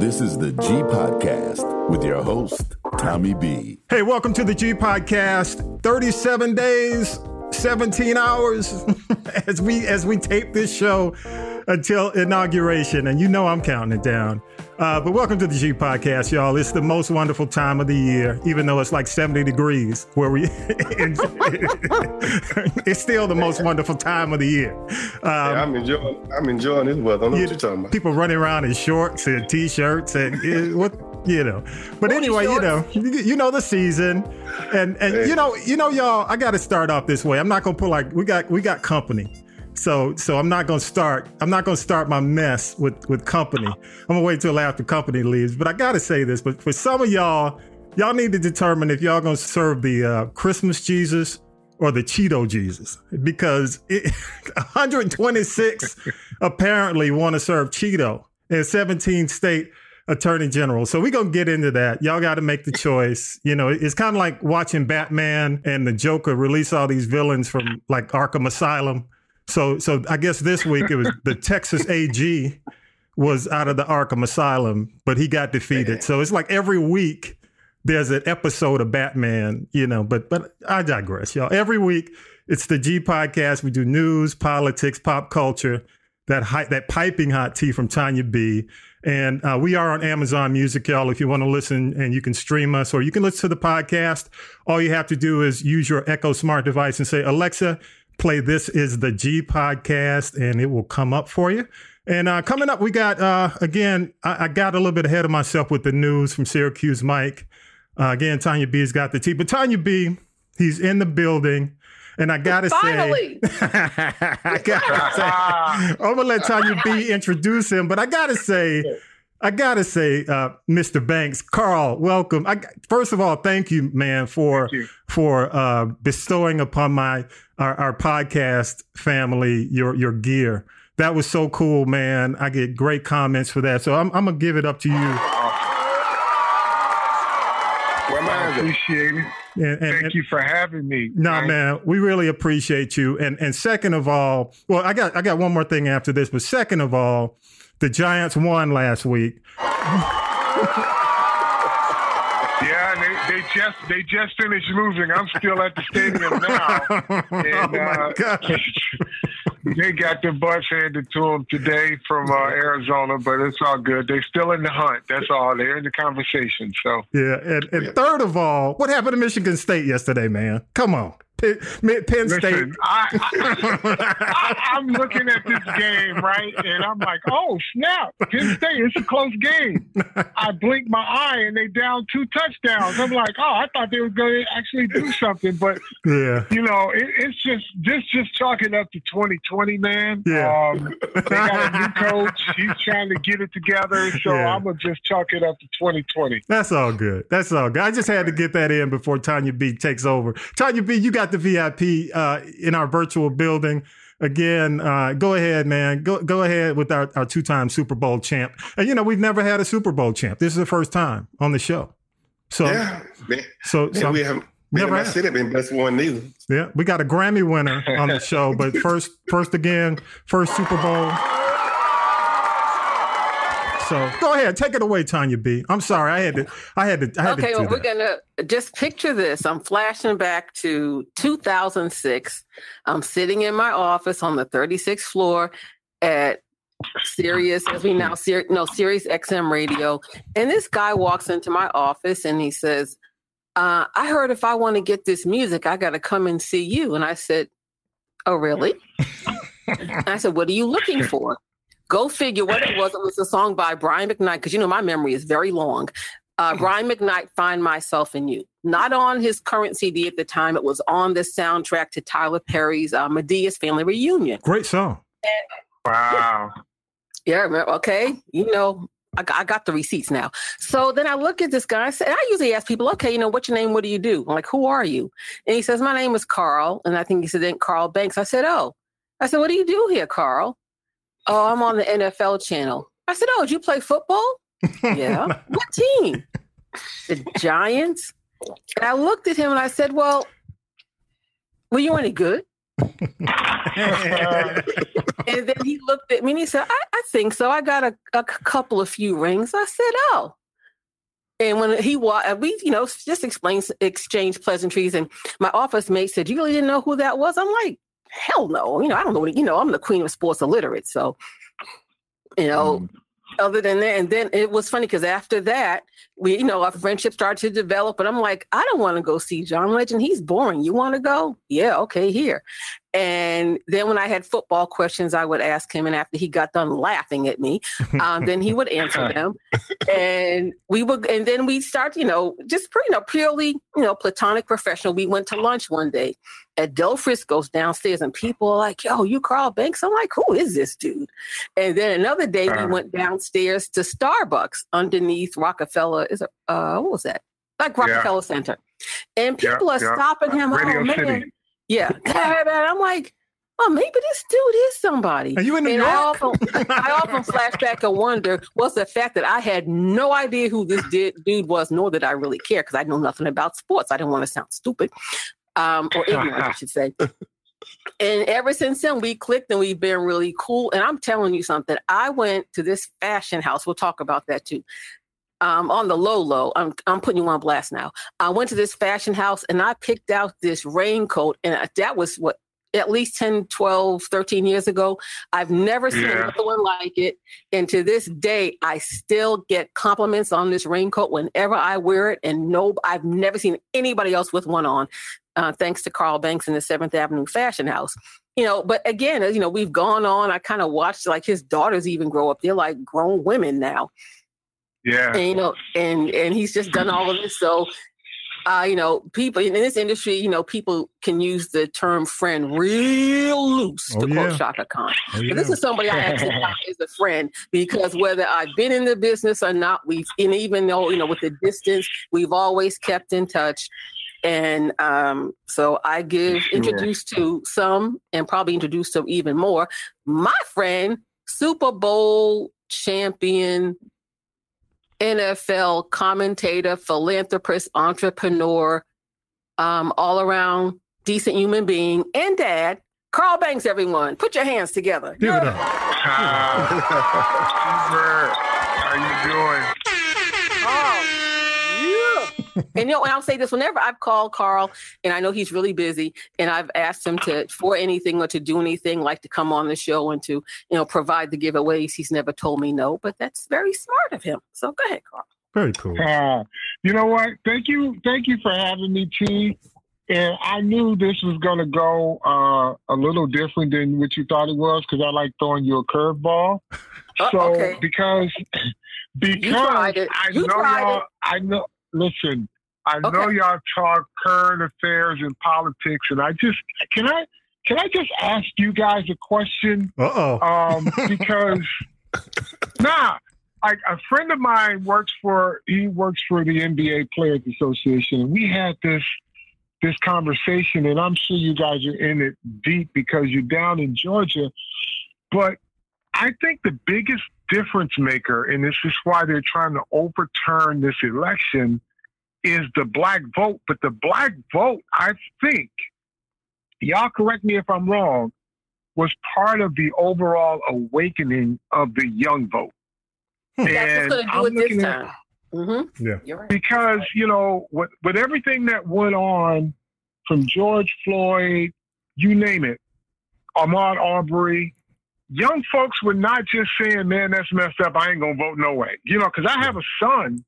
This is the G Podcast with your host, Tommy B. Hey, welcome to the G Podcast. 37 days, 17 hours as we as we tape this show until inauguration. And you know I'm counting it down. Uh, but welcome to the G Podcast, y'all. It's the most wonderful time of the year, even though it's like 70 degrees where we it's still the most wonderful time of the year. Um, yeah, I'm enjoying I'm enjoying this weather. I know you, what you're talking about. People running around in shorts and t-shirts and what you know. But anyway, you know, you know the season, and and hey. you know, you know, y'all. I got to start off this way. I'm not gonna put like we got we got company. So so I'm not gonna start. I'm not gonna start my mess with with company. I'm gonna wait till after company leaves. But I gotta say this. But for some of y'all, y'all need to determine if y'all gonna serve the uh, Christmas Jesus or the Cheeto Jesus because it, 126 apparently want to serve Cheeto in 17 state attorney general. So we're going to get into that. Y'all got to make the choice. You know, it's kind of like watching Batman and the Joker release all these villains from like Arkham Asylum. So so I guess this week it was the Texas AG was out of the Arkham Asylum, but he got defeated. So it's like every week there's an episode of Batman, you know, but but I digress, y'all. Every week it's the G podcast. We do news, politics, pop culture, that high, that piping hot tea from Tanya B. And uh, we are on Amazon Music, y'all. If you want to listen and you can stream us or you can listen to the podcast, all you have to do is use your Echo Smart device and say, Alexa, play This is the G podcast, and it will come up for you. And uh, coming up, we got, uh, again, I, I, got a little bit ahead of myself with the news from Syracuse Mike. Uh, again, Tanya B's got the tea. But Tanya B, he's in the building. And I gotta Finally. say, I gotta say, I'm gonna let Tanya B introduce him, but I gotta say, I gotta say, uh, Mr. Banks, Carl, welcome. I, first of all, thank you, man, for you. for uh, bestowing upon my our, our podcast family your your gear. That was so cool, man. I get great comments for that, so I'm, I'm gonna give it up to you. Where I appreciate it. And, and, Thank and, you for having me. No, nah, man, we really appreciate you. And and second of all, well, I got I got one more thing after this, but second of all, the Giants won last week. Yeah, they, they just they just finished losing. I'm still at the stadium now. And, oh my uh, God. they got their butts handed to them today from uh, Arizona, but it's all good. They're still in the hunt. That's all. They're in the conversation. So Yeah, and, and third of all, what happened to Michigan State yesterday, man? Come on. Penn, Penn State. Listen, I, am looking at this game, right? And I'm like, oh, snap. Penn State, it's a close game. I blink my eye and they down two touchdowns. I'm like, oh, I thought they were going to actually do something. But, yeah. you know, it, it's just, this just chalking up to 2020, man. Yeah. Um, they got a new coach. He's trying to get it together. So Yeah. I'm going to just chalk it up to 2020. That's all good. That's all good. I just had to get that in before Tanya B takes over. Tanya B, you got the VIP uh, in our virtual building. Again, uh, go ahead, man. Go go ahead with our, our two time Super Bowl champ. And you know, we've never had a Super Bowl champ. This is the first time on the show. So Yeah, man. so, man, so we haven't. Man, Never my had. city been best one neither. yeah, we got a Grammy winner on the show, but first first again, first Super Bowl. So go ahead, take it away, Tanya B. I'm sorry, I had to I had to I had Okay, to do well, we're that. gonna just picture this. I'm flashing back to 2006. I'm sitting in my office on the 36th floor at Sirius, as we now Sir, no Sirius XM radio, and this guy walks into my office and he says, uh, "I heard if I want to get this music, I got to come and see you." And I said, "Oh, really?" I said, "What are you looking for?" Go figure what it was. It was a song by Brian McKnight, because you know my memory is very long. Uh, Brian McKnight, Find Myself in You. Not on his current CD at the time. It was on the soundtrack to Tyler Perry's uh, Madea's Family Reunion. Great song. Wow. Yeah, remember, okay. You know, I got, I got the receipts now. So then I look at this guy. I said, I usually ask people, okay, you know, what's your name? What do you do? I'm like, who are you? And he says, my name is Carl. And I think he said, then Carl Banks. I said, oh. I said, what do you do here, Carl? Oh, I'm on the NFL channel. I said, oh, do you play football? Yeah. what team? The Giants. And I looked at him and I said, well, were you any good? and then he looked at me and he said, I, I think so. I got a, a couple of few rings. I said, Oh. And when he walked, uh, we, you know, just explained, exchanged pleasantries. And my office mate said, You really didn't know who that was? I'm like, Hell no. You know, I don't know what, you know, I'm the queen of sports illiterate. So, you know, mm other than that, and then it was funny because after that, we, you know, our friendship started to develop. And I'm like, I don't want to go see John Legend. He's boring. You want to go? Yeah, okay, here. And then when I had football questions, I would ask him. And after he got done laughing at me, um, then he would answer them. And we would, and then we start, you know, just pretty, you know, purely, you know, platonic professional. We went to lunch one day at Del Frisco's downstairs, and people are like, "Yo, you Carl Banks?" I'm like, "Who is this dude?" And then another day we went downstairs to Starbucks underneath Rockefeller. Is it uh, what was that? Like Rockefeller yeah. Center, and people yeah, are yeah. stopping him. Radio oh man, City. Yeah. I'm like. Oh, maybe this dude is somebody. Are you in New and York? I often, I often flash back and wonder what's the fact that I had no idea who this dude was, nor did I really care because I know nothing about sports. I didn't want to sound stupid um, or ignorant, I should say. And ever since then, we clicked and we've been really cool. And I'm telling you something. I went to this fashion house. We'll talk about that too. Um, on the low low, I'm I'm putting you on blast now. I went to this fashion house and I picked out this raincoat, and that was what at least 10, 12, 13 years ago. I've never seen yeah. another one like it. And to this day, I still get compliments on this raincoat whenever I wear it. And no, I've never seen anybody else with one on uh, thanks to Carl Banks in the Seventh Avenue Fashion House. You know, but again, you know, we've gone on. I kind of watched like his daughters even grow up. They're like grown women now. Yeah. And, you know, and and he's just done all of this. So uh, you know, people in this industry, you know, people can use the term friend real loose oh, to yeah. quote Chaka Khan. Oh, yeah. This is somebody I actually as a friend because whether I've been in the business or not, we've, and even though, you know, with the distance, we've always kept in touch. And um, so I give introduced to some and probably introduced to even more. My friend, Super Bowl champion, NFL commentator, philanthropist, entrepreneur, um, all around decent human being, and dad, Carl Banks, everyone. Put your hands together. Give it up. How you doing? And you know, and I'll say this whenever I've called Carl, and I know he's really busy, and I've asked him to for anything or to do anything, like to come on the show and to you know provide the giveaways. He's never told me no, but that's very smart of him. So go ahead, Carl. Very cool. Uh, you know what? Thank you, thank you for having me, T. And I knew this was going to go uh, a little different than what you thought it was because I like throwing you a curveball. Uh, so okay. because because tried it. I You know tried y'all, it. I know. Listen, I know y'all talk current affairs and politics, and I just can I can I just ask you guys a question? Uh oh. Um, because nah, I, a friend of mine works for he works for the NBA Players Association, and we had this this conversation, and I'm sure you guys are in it deep because you're down in Georgia. But I think the biggest difference maker, and this is why they're trying to overturn this election, is the black vote. But the black vote, I think, y'all correct me if I'm wrong, was part of the overall awakening of the young vote. That's And what's going to I'm do it this looking at- Mm-hmm. Yeah. Right. because you know with with everything that went on from George Floyd, you name it, Ahmaud Arbery, young folks were not just saying, "Man, that's messed up. I ain't gonna vote no way." You know, because I have a son.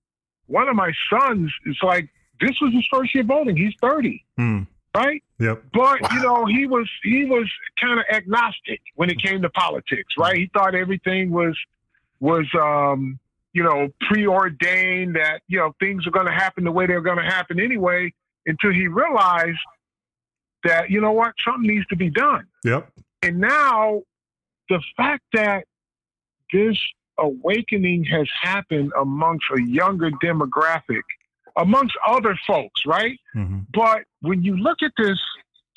One of my sons is like, this was his first year voting. He's thirty, Hmm. right? Yep. But you know, he was he was kind of agnostic when it came to politics, right? He thought everything was was um, you know preordained that you know things are going to happen the way they're going to happen anyway. Until he realized that you know what something needs to be done, Yep. and now the fact that this awakening has happened amongst a younger demographic, amongst other folks, right? hmm But when you look at this,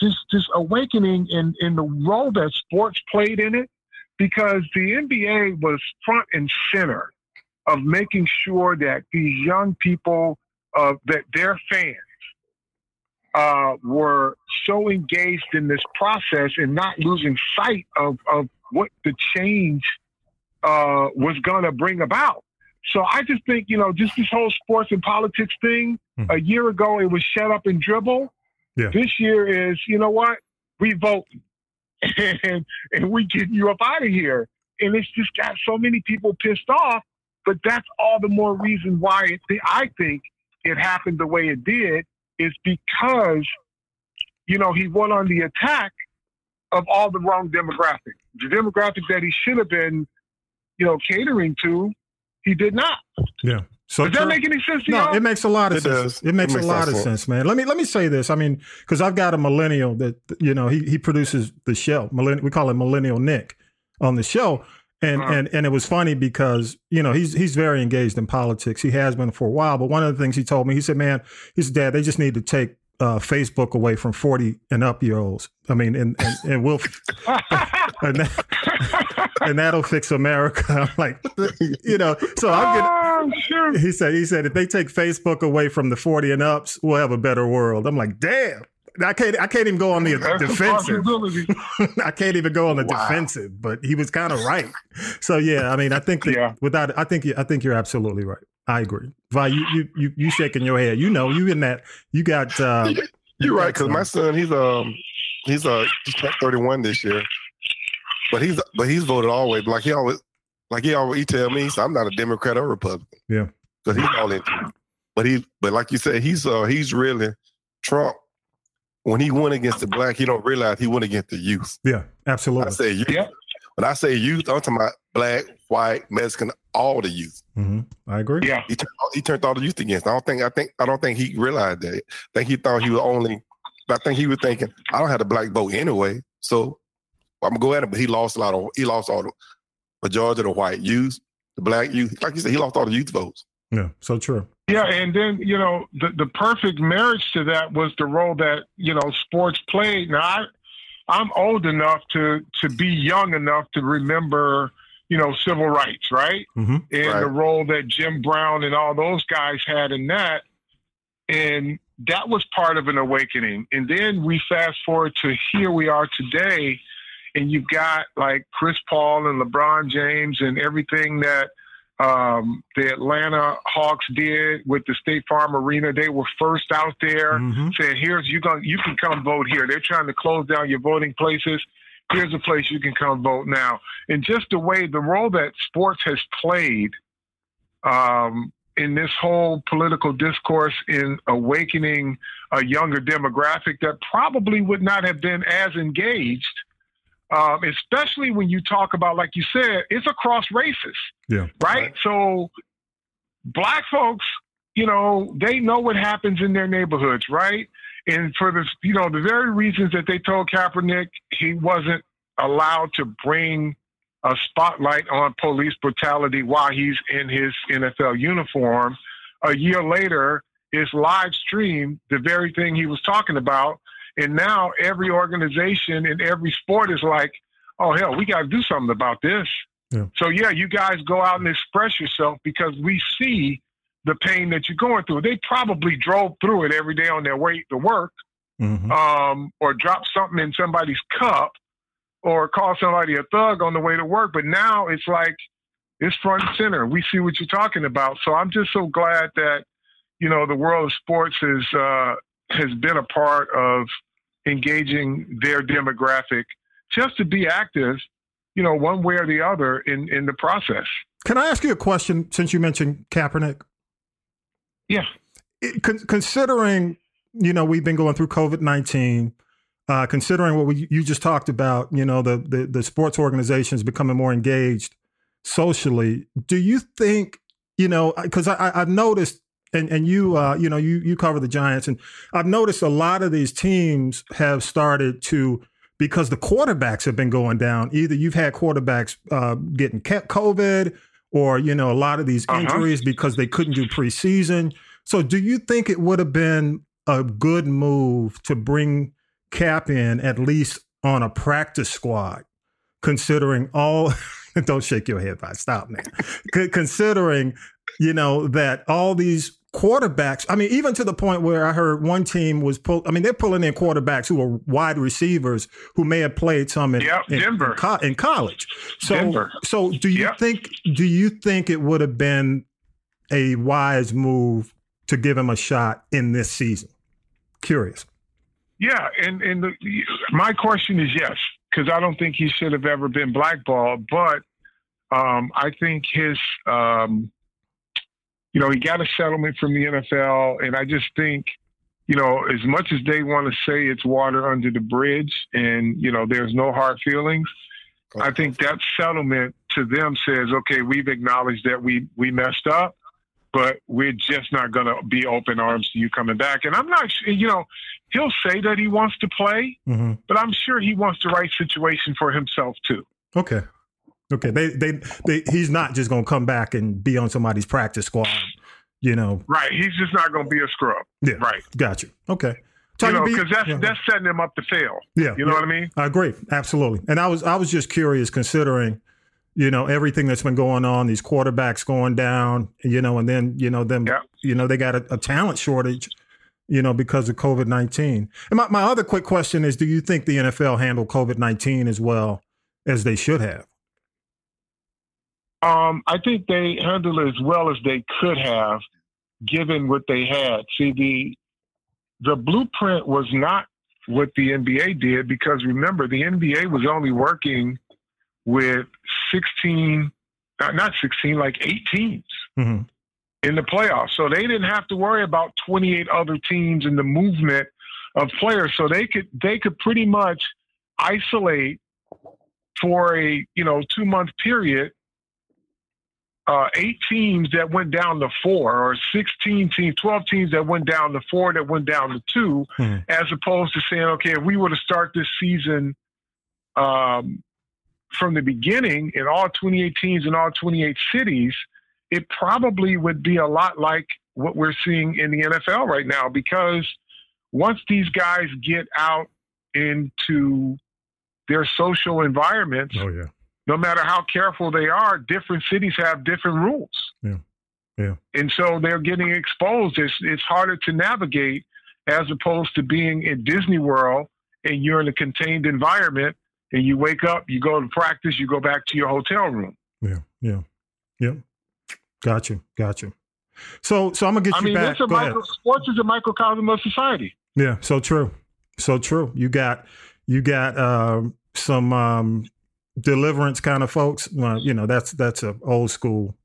this this awakening in in the role that sports played in it, because the NBA was front and center of making sure that these young people, uh, that their fans, uh, were so engaged in this process and not losing sight of, of what the change uh, was going to bring about. So I just think, you know, just this whole sports and politics thing, Mhm. a year ago it was shut up and dribble. Yeah. This year is, you know what? We vote and, and we get you up out of here. And it's just got so many people pissed off, but that's all the more reason why it, I think it happened the way it did is because, you know, he went on the attack of all the wrong demographic. The demographic that he should have been, you know, catering to, he did not. Yeah. So Does that make any sense to No, y'all? it makes a lot of It sense. does. It makes It a lot of of sense, man. Let me let me say this. I mean, because I've got a millennial that you know he he produces the show. Millenn- we call him Millennial Nick on the show, and Uh-huh. and and it was funny because you know he's he's very engaged in politics. He has been for a while. But one of the things he told me, he said, "Man, he said, Dad, they just need to take." Uh, Facebook away from forty and up year olds. I mean, and and, and we'll and, that, and that'll fix America. I'm like, you know. So I'm getting, oh, sure. he said, he said, if they take Facebook away from the 40 and ups, we'll have a better world. I'm like, damn. I can't I can't even go on the That's defensive. I can't even go on the Wow. defensive, but he was kind of right. So yeah, I mean, I think that Yeah. without I think you I think you're absolutely right. I agree. Vi, you you you, you shaking your head. You know, you in that you got uh You're right, because my son, he's um, he's uh, he's 31 this year, but he's but he's voted always. Like he always, like he always he tell me, he said, I'm not a Democrat or Republican. Yeah. because he's all into. it. But he, but like you said, he's uh, he's really Trump. When he went against the black, he don't realize he went against the youth. yeah, absolutely. I say youth. Yeah. When I say youth, I'm talking about black, white, Mexican, all the youth. hmm I agree. Yeah. He turned, he turned all the youth against. I don't think I think I don't think he realized that. I think he thought he was only. I think he was thinking I don't have the black vote anyway, so I'm gonna go at him. But he lost a lot of. He lost all the majority of the white youth, the black youth. Like you said, he lost all the youth votes. Yeah, so true. Yeah, and then you know the the perfect marriage to that was the role that you know sports played. Now I, I'm old enough to to be young enough to remember you know civil rights, right? hmm And Right. the role that Jim Brown and all those guys had in that, and that was part of an awakening. And then we fast forward to here we are today, and you've got like Chris Paul and LeBron James and everything that um, the Atlanta Hawks did with the State Farm Arena. They were first out there hmm saying, "Here's you going, you can come vote here." They're trying to close down your voting places. Here's a place you can come vote now. And just the way the role that sports has played um, in this whole political discourse in awakening a younger demographic that probably would not have been as engaged. Um, especially when you talk about, like you said, it's across races Yeah. right? Right. So black folks, you know, they know what happens in their neighborhoods, right? And for the you know the very reasons that they told Kaepernick he wasn't allowed to bring a spotlight on police brutality while he's in his NFL uniform. A year later, is live streamed the very thing he was talking about, and now every organization in every sport is like, "Oh hell, we got to do something about this." So yeah, you guys go out and express yourself because we see the pain that you're going through. They probably drove through it every day on their way to work, hmm um, or dropped something in somebody's cup, or called somebody a thug on the way to work. But now it's like it's front and center. We see what you're talking about. So I'm just so glad that you know the world of sports is uh, has been a part of engaging their demographic just to be active, you know, one way or the other in in the process. Can I ask you a question since you mentioned Kaepernick? Yeah. It- con- considering, you know, we've been going through COVID 19, uh, considering what we, you just talked about, you know, the, the, the sports organizations becoming more engaged socially, do you think, you know, because I, I've noticed, and, and you, uh, you know, you, you cover the Giants, and I've noticed a lot of these teams have started to, because the quarterbacks have been going down. Either you've had quarterbacks uh, getting kept COVID, or you know, a lot of these Uh-huh. injuries because they couldn't do preseason. So, do you think it would have been a good move to bring Cap in at least on a practice squad, considering all? don't shake your head, by stop, man. Considering you know that all these quarterbacks. I mean, even to the point where I heard one team was pull. I mean, they're pulling in quarterbacks who are wide receivers who may have played some in, Yep, in, Denver. in, co- in college. So, Denver. so do you Yep. think? Do you think it would have been a wise move to give him a shot in this season? Curious. Yeah, and and the, my question is yes, because I don't think he should have ever been blackballed. But um, I think his, um, you know, he got a settlement from the NFL, and I just think, you know, as much as they want to say it's water under the bridge, and you know, there's no hard feelings. I think that settlement to them says, okay, we've acknowledged that we we messed up, but we're just not going to be open arms to you coming back. And I'm not, you know, he'll say that he wants to play, hmm but I'm sure he wants the right situation for himself too. Okay. Okay. They, they, they, he's not just going to come back and be on somebody's practice squad. You know. Right? He's just not going to be a scrub. Yeah. Right? Got you. Okay. You know, because that's yeah. that's setting him up to fail. yeah. You know yeah. what I mean? I agree, absolutely. And I was I was just curious, considering, you know, everything that's been going on, these quarterbacks going down, you know, and then you know them, Yeah. you know, they got a, a talent shortage, you know, because of COVID nineteen. And my, my other quick question is, do you think the NFL handled COVID nineteen as well as they should have? Um, I think they handled it as well as they could have, given what they had. See, the the blueprint was not what the NBA did because remember, the NBA was only working with 16, not, not 16, like eight teams hmm in the playoffs. So they didn't have to worry about 28 other teams and the movement of players. So they could they could pretty much isolate for a you know two month period uh, eight teams that went down to four, or 16 teams, 12 teams that went down to four, that went down to 2 Hmm. as opposed to saying, okay, if we were to start this season um, from the beginning in all 28 teams in all 28 cities, it probably would be a lot like what we're seeing in the NFL right now because once these guys get out into their social environments, Oh yeah, no matter how careful they are, different cities have different rules. Yeah. Yeah. And so they're getting exposed. It's, it's harder to navigate as opposed to being in Disney World and you're in a contained environment and you wake up, you go to practice, you go back to your hotel room. yeah, yeah, yeah. Got you, got you. So, so I'm gonna get I you mean, back. Go ahead. micro, sports is a microcosm of society. Yeah, so true. So true. You got you got um, some um, deliverance kind of folks. Well, you know, that's that's a old school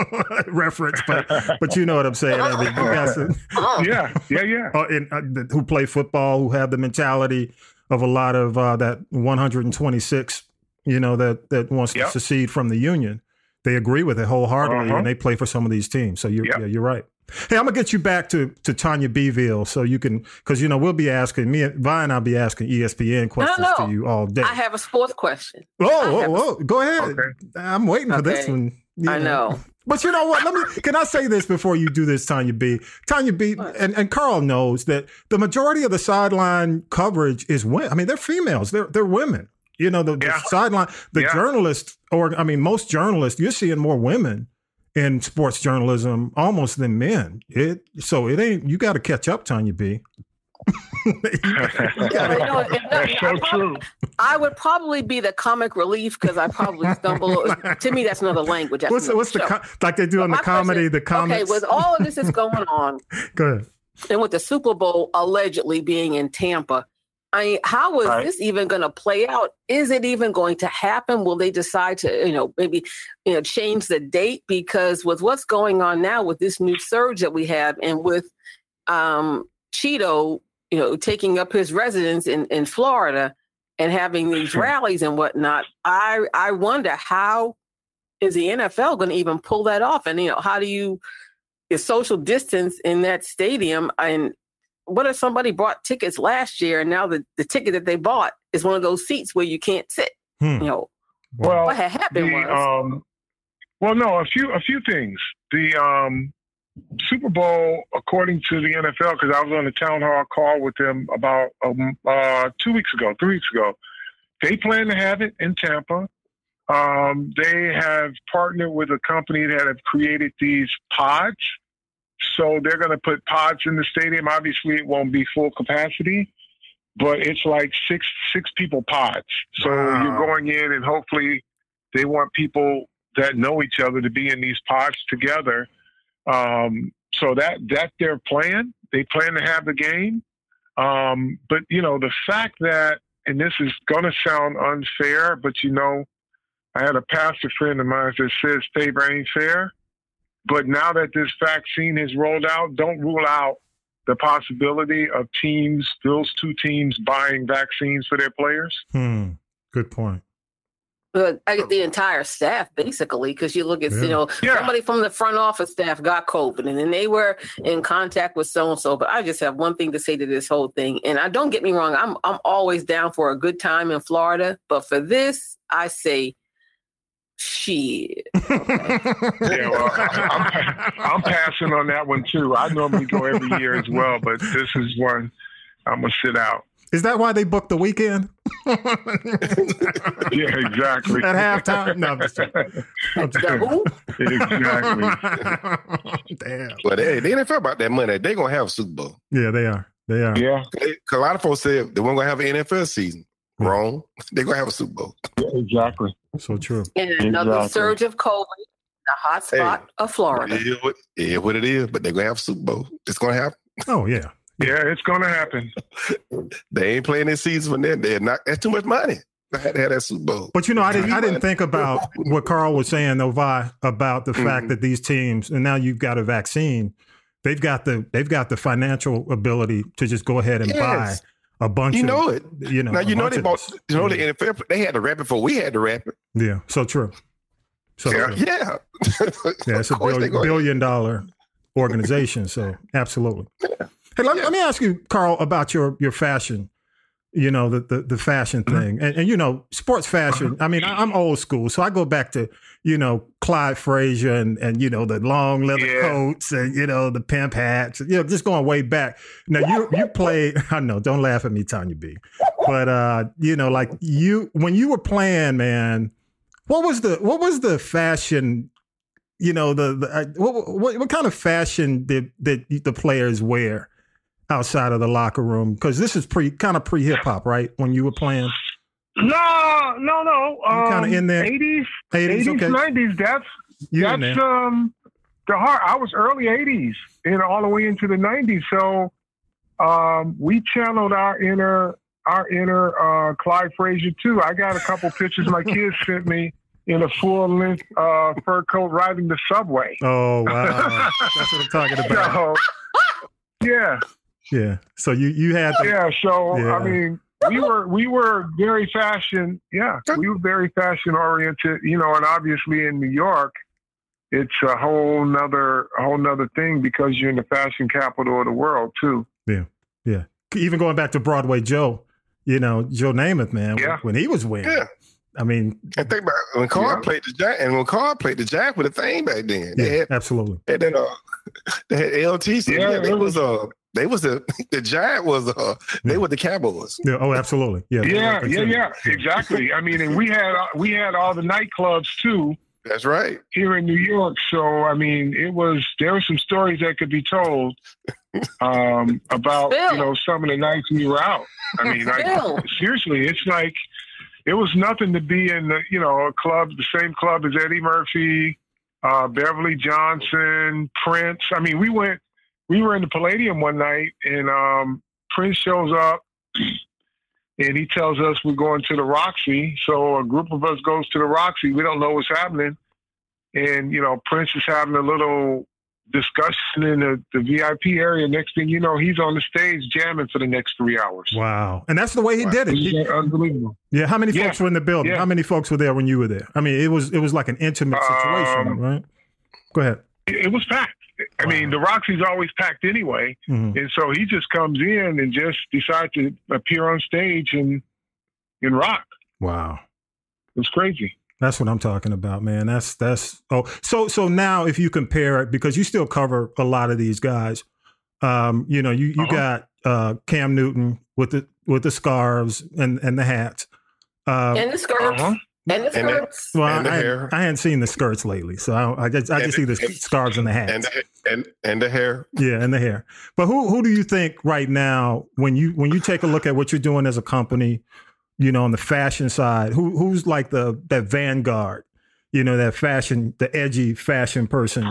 reference, but but you know what I'm saying. I mean, you got some, Oh, yeah, yeah, yeah. uh, in, uh, th- who play football, who have the mentality of a lot of uh, that 126, you know, that that wants Yep. to secede from the union. They agree with it wholeheartedly, Uh-huh. and they play for some of these teams. So you're Yep. yeah, you're right. Hey, I'm gonna get you back to to Tanya Beeville, so you can because you know we'll be asking me, Vi and I'll be asking ESPN questions no. to you all day. I have a sports question. oh, I have oh, a- oh, go ahead. Okay. I'm waiting for this Okay. one. I Yeah. know. But you know what? Let me. Can I say this before you do this, Tanya B? Tanya B. And, and Carl knows that the majority of the sideline coverage is women. I mean, they're females. They're they're women. You know, the, the sideline, the Yeah. journalists, or I mean, most journalists, you're seeing more women in sports journalism almost than men. It so it ain't. You got to catch up, Tanya B. You gotta- You know, if That's so I true. I would probably be the comic relief because I probably stumble. to me, that's another language. That's what's the, another what's the show. co- like they do in the My question- comedy? The Okay, with all of this is going on, Go ahead. and with the Super Bowl allegedly being in Tampa, I mean, how is Right. this even going to play out? Is it even going to happen? Will they decide to, you know, maybe, you know, change the date? Because with what's going on now with this new surge that we have, and with um, Cheeto, you know, taking up his residence in in Florida and having these rallies and whatnot, I I wonder how is the NFL going to even pull that off? And you know, how do you is social distance in that stadium? And what if somebody bought tickets last year and now the, the ticket that they bought is one of those seats where you can't sit? Hmm. You know, Well, what had happened the, was um, well, no, a few a few things. The um, Super Bowl, according to the NFL, because I was on a town hall call with them about um, uh, two weeks ago, three weeks ago. They plan to have it in Tampa. Um, they have partnered with a company that have created these pods so they're going to put pods in the stadium. Obviously, it won't be full capacity, but it's like six six people pods. So Wow. you're going in, and hopefully, they want people that know each other to be in these pods together. Um, so that that's their plan. They plan to have the game. Um, but you know, the fact that, and this is going to sound unfair, but you know, I had a pastor friend of mine that says favor ain't fair. But now that this vaccine is rolled out, don't rule out the possibility of teams, those two teams, buying vaccines for their players. Hmm. Good point. But I get the entire staff basically, because you look at Yeah. you know Yeah. somebody from the front office staff got COVID, and then they were in contact with so and so. But I just have one thing to say to this whole thing, and I don't get me wrong, I'm I'm always down for a good time in Florida, but for this, I say, shit. Yeah, well, I'm, I'm passing on that one too. I normally go every year as well, but this is one I'm gonna sit out. Is that why they booked the weekend? Yeah, exactly. At halftime? No, I'm just joking. I'm just The who? exactly. Damn. But hey, the NFL about that money. They're gonna have a Super Bowl. Yeah, they are. They are. Yeah, Because a lot of folks said they weren't gonna have an NFL season. Wrong. They're gonna have a Super Bowl. exactly. So true. And another Exactly. surge of COVID, the hot spot of Florida. It is, what, it is what it is, but they're gonna have a Super Bowl. It's gonna happen. Oh yeah. Yeah, it's gonna happen. They ain't playing this season for them. They're not. That's too much money. I had to have that Super Bowl. But you know, I didn't. I didn't think about what Carl was saying, though, Vi, about the fact Mhm. that these teams, and now you've got a vaccine, they've got the they've got the financial ability to just go ahead and Yes. buy a bunch. You of, know it. You know. Now you know they bought. You know the. NFL. They had to wrap it before we had to wrap it. yeah. So true. So Yeah. true. Yeah. Yeah, it's a Of billion, gonna- dollar organization. So absolutely. Hey, let, let me ask you, Carl, about your your fashion. You know the the, the fashion Mm-hmm. thing, and, and you know sports fashion. I mean, I, I'm old school, so I go back to you know Clyde Frazier and and you know the long leather Yeah. coats and you know the pimp hats. You know, just going way back. Now you you played. I know. Don't laugh at me, Tanya B. But uh, you know, like you when you were playing, man. What was the what was the fashion you know the, the uh, what, what what kind of fashion did did the players wear outside of the locker room? Because this is pre kind of pre hip hop, right? When you were playing No, no, no. You kinda Um, in there? 80s, 80s, 80s, 90s. That's you that's um the heart. I was early 80s and all the way into the 90s. So um, we channeled our inner our inner uh, Clyde Frazier too. I got a couple pictures my kids sent me in a full length uh, fur coat riding the subway. Oh wow, that's what I'm talking about. So, yeah, Yeah, so you you had the, yeah. So Yeah. I mean, we were we were very fashion. Yeah, we were very fashion oriented. You know, and obviously in New York, it's a whole nother a whole nother thing because you're in the fashion capital of the world too. Yeah. Yeah. Even going back to Broadway Joe. You know Joe Namath, man. Yeah. When he was winning, Yeah. I mean, And think about when Carl Yeah. played the Jack, and when Carl played the Jack with a thing back then. They yeah, had, absolutely. And then uh, they had LTC. Yeah, Yeah, it was uh, they was the the Giant was uh, they Yeah. were the Cowboys. Yeah, oh, absolutely. Yeah, Yeah, they yeah, yeah, exactly. I mean, and we had we had all the nightclubs too That's right. here in New York. So I mean, it was there were some stories that could be told um, about Bill. you know some of the nights we were out. I mean, like seriously, it's like it was nothing to be in the you know a club, the same club as Eddie Murphy, uh, Beverly Johnson, Prince. I mean, we went, we were in the Palladium one night, and um, Prince shows up. And he tells us we're going to the Roxy. So a group of us goes to the Roxy. We don't know what's happening. And, you know, Prince is having a little discussion in the, the VIP area. Next thing you know, he's on the stage jamming for the next three hours. Wow, and that's the way he did it. He- unbelievable. yeah, how many Yeah, folks were in the building? yeah. How many folks were there when you were there? I mean, it was it was like an intimate situation, Um, right? Go ahead. It, it was packed. I mean, the Roxy's always packed anyway. Mhm. And so he just comes in and just decides to appear on stage and, and rock. Wow. It was crazy. That's what I'm talking about, man. That's that's oh so so now if you compare it because you still cover a lot of these guys, um, you know, you you Uh-huh. got uh Cam Newton with the with the scarves and and the hats. Um, And the scarves. Uh-huh. And the And the- skirts. Well, And the I, hair. I hadn't seen the skirts lately, so I, I just I just the- see the and- scarves and the hats. and the, and and the hair. Yeah, and the hair. But who who do you think right now when you when you take a look at what you're doing as a company, you know, on the fashion side, who who's like the that vanguard, you know, that fashion, the edgy fashion person?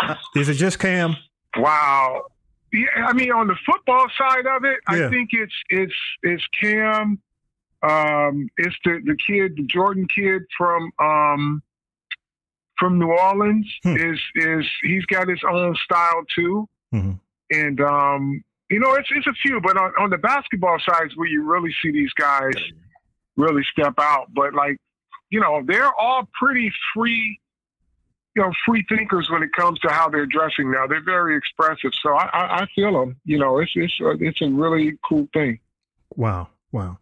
Uh, Is it just Cam? Wow. Yeah, I mean, on the football side of it, Yeah. I think it's it's it's Cam. Um, it's the the kid, the Jordan kid from um, from New Orleans. Hmm. Is is he's got his own style too, Mhm. and um, you know, it's it's a few. But on on the basketball side is where you really see these guys really step out. But like, you know, they're all pretty free you know, free thinkers when it comes to how they're dressing now. They're very expressive, so I, I, I feel them. You know, it's it's uh, it's a really cool thing. Wow, wow.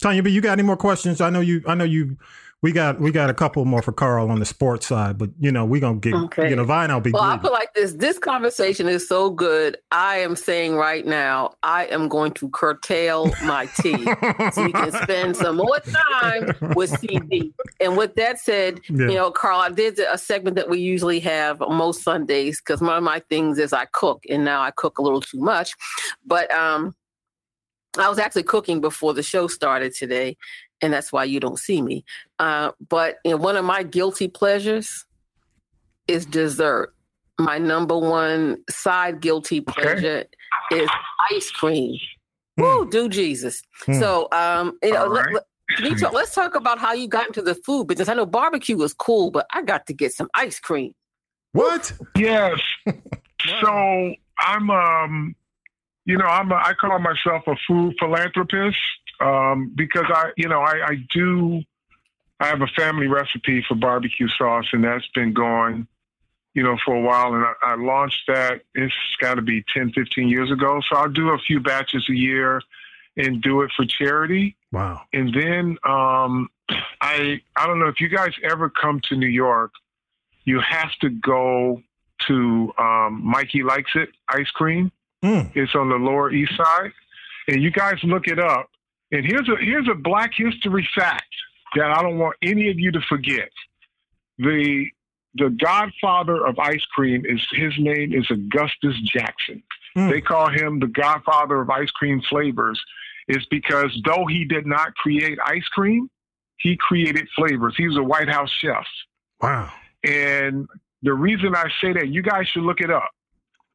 Tanya, but you got any more questions? I know you. I know you. We got we got a couple more for Carl on the sports side, but you know we gonna get Okay. you know Vine. I'll be Well, I greedy. feel like this this conversation is so good. I am saying right now, I am going to curtail my tea so you can spend some more time with CD. And with that said, Yeah. you know, Carl, I did a segment that we usually have most Sundays because one of my things is I cook, and now I cook a little too much. But um, I was actually cooking before the show started today, and that's why you don't see me. Uh, but you know, one of my guilty pleasures is dessert. My number one side guilty pleasure is ice cream. Woo, do Jesus. Mm. So, um, you know, All let, let, talk, let's talk about how you got into the food business. I know barbecue was cool, but I got to get some ice cream. what? Yes. so I'm um, you know, I'm a, I call myself a food philanthropist um, because I, you know, I, I do. I have a family recipe for barbecue sauce, and that's been going, you know, for a while. And I, I launched that. It's got to be 10, 15 years ago. So I'll do a few batches a year and do it for charity. Wow. And then um, I I don't know if you guys ever come to New York, you have to go to um, Mikey Likes It Ice Cream. Mm. It's on the Lower East Side, and you guys look it up. And here's a here's a Black History fact that I don't want any of you to forget. The the godfather of ice cream is his name is Augustus Jackson. Mm. They call him the godfather of ice cream flavors is because though he did not create ice cream, he created flavors. He was a White House chef. Wow. And the reason I say that, you guys should look it up.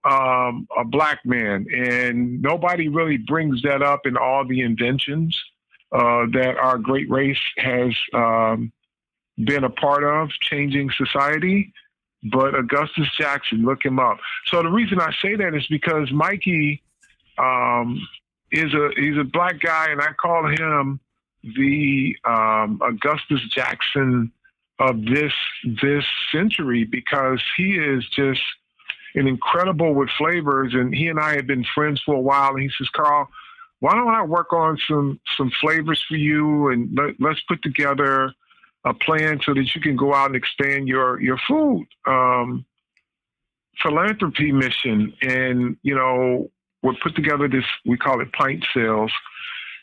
Um, a black man, and nobody really brings that up in all the inventions uh, that our great race has um, been a part of changing society. But Augustus Jackson, look him up. So the reason I say that is because Mikey um, is a he's a black guy, and I call him the um, Augustus Jackson of this this century because he is just an incredible with flavors and he and I had been friends for a while and he says Carl why don't I work on some some flavors for you and let, let's put together a plan so that you can go out and expand your your food um, philanthropy mission and you know we put together this we call it pint sales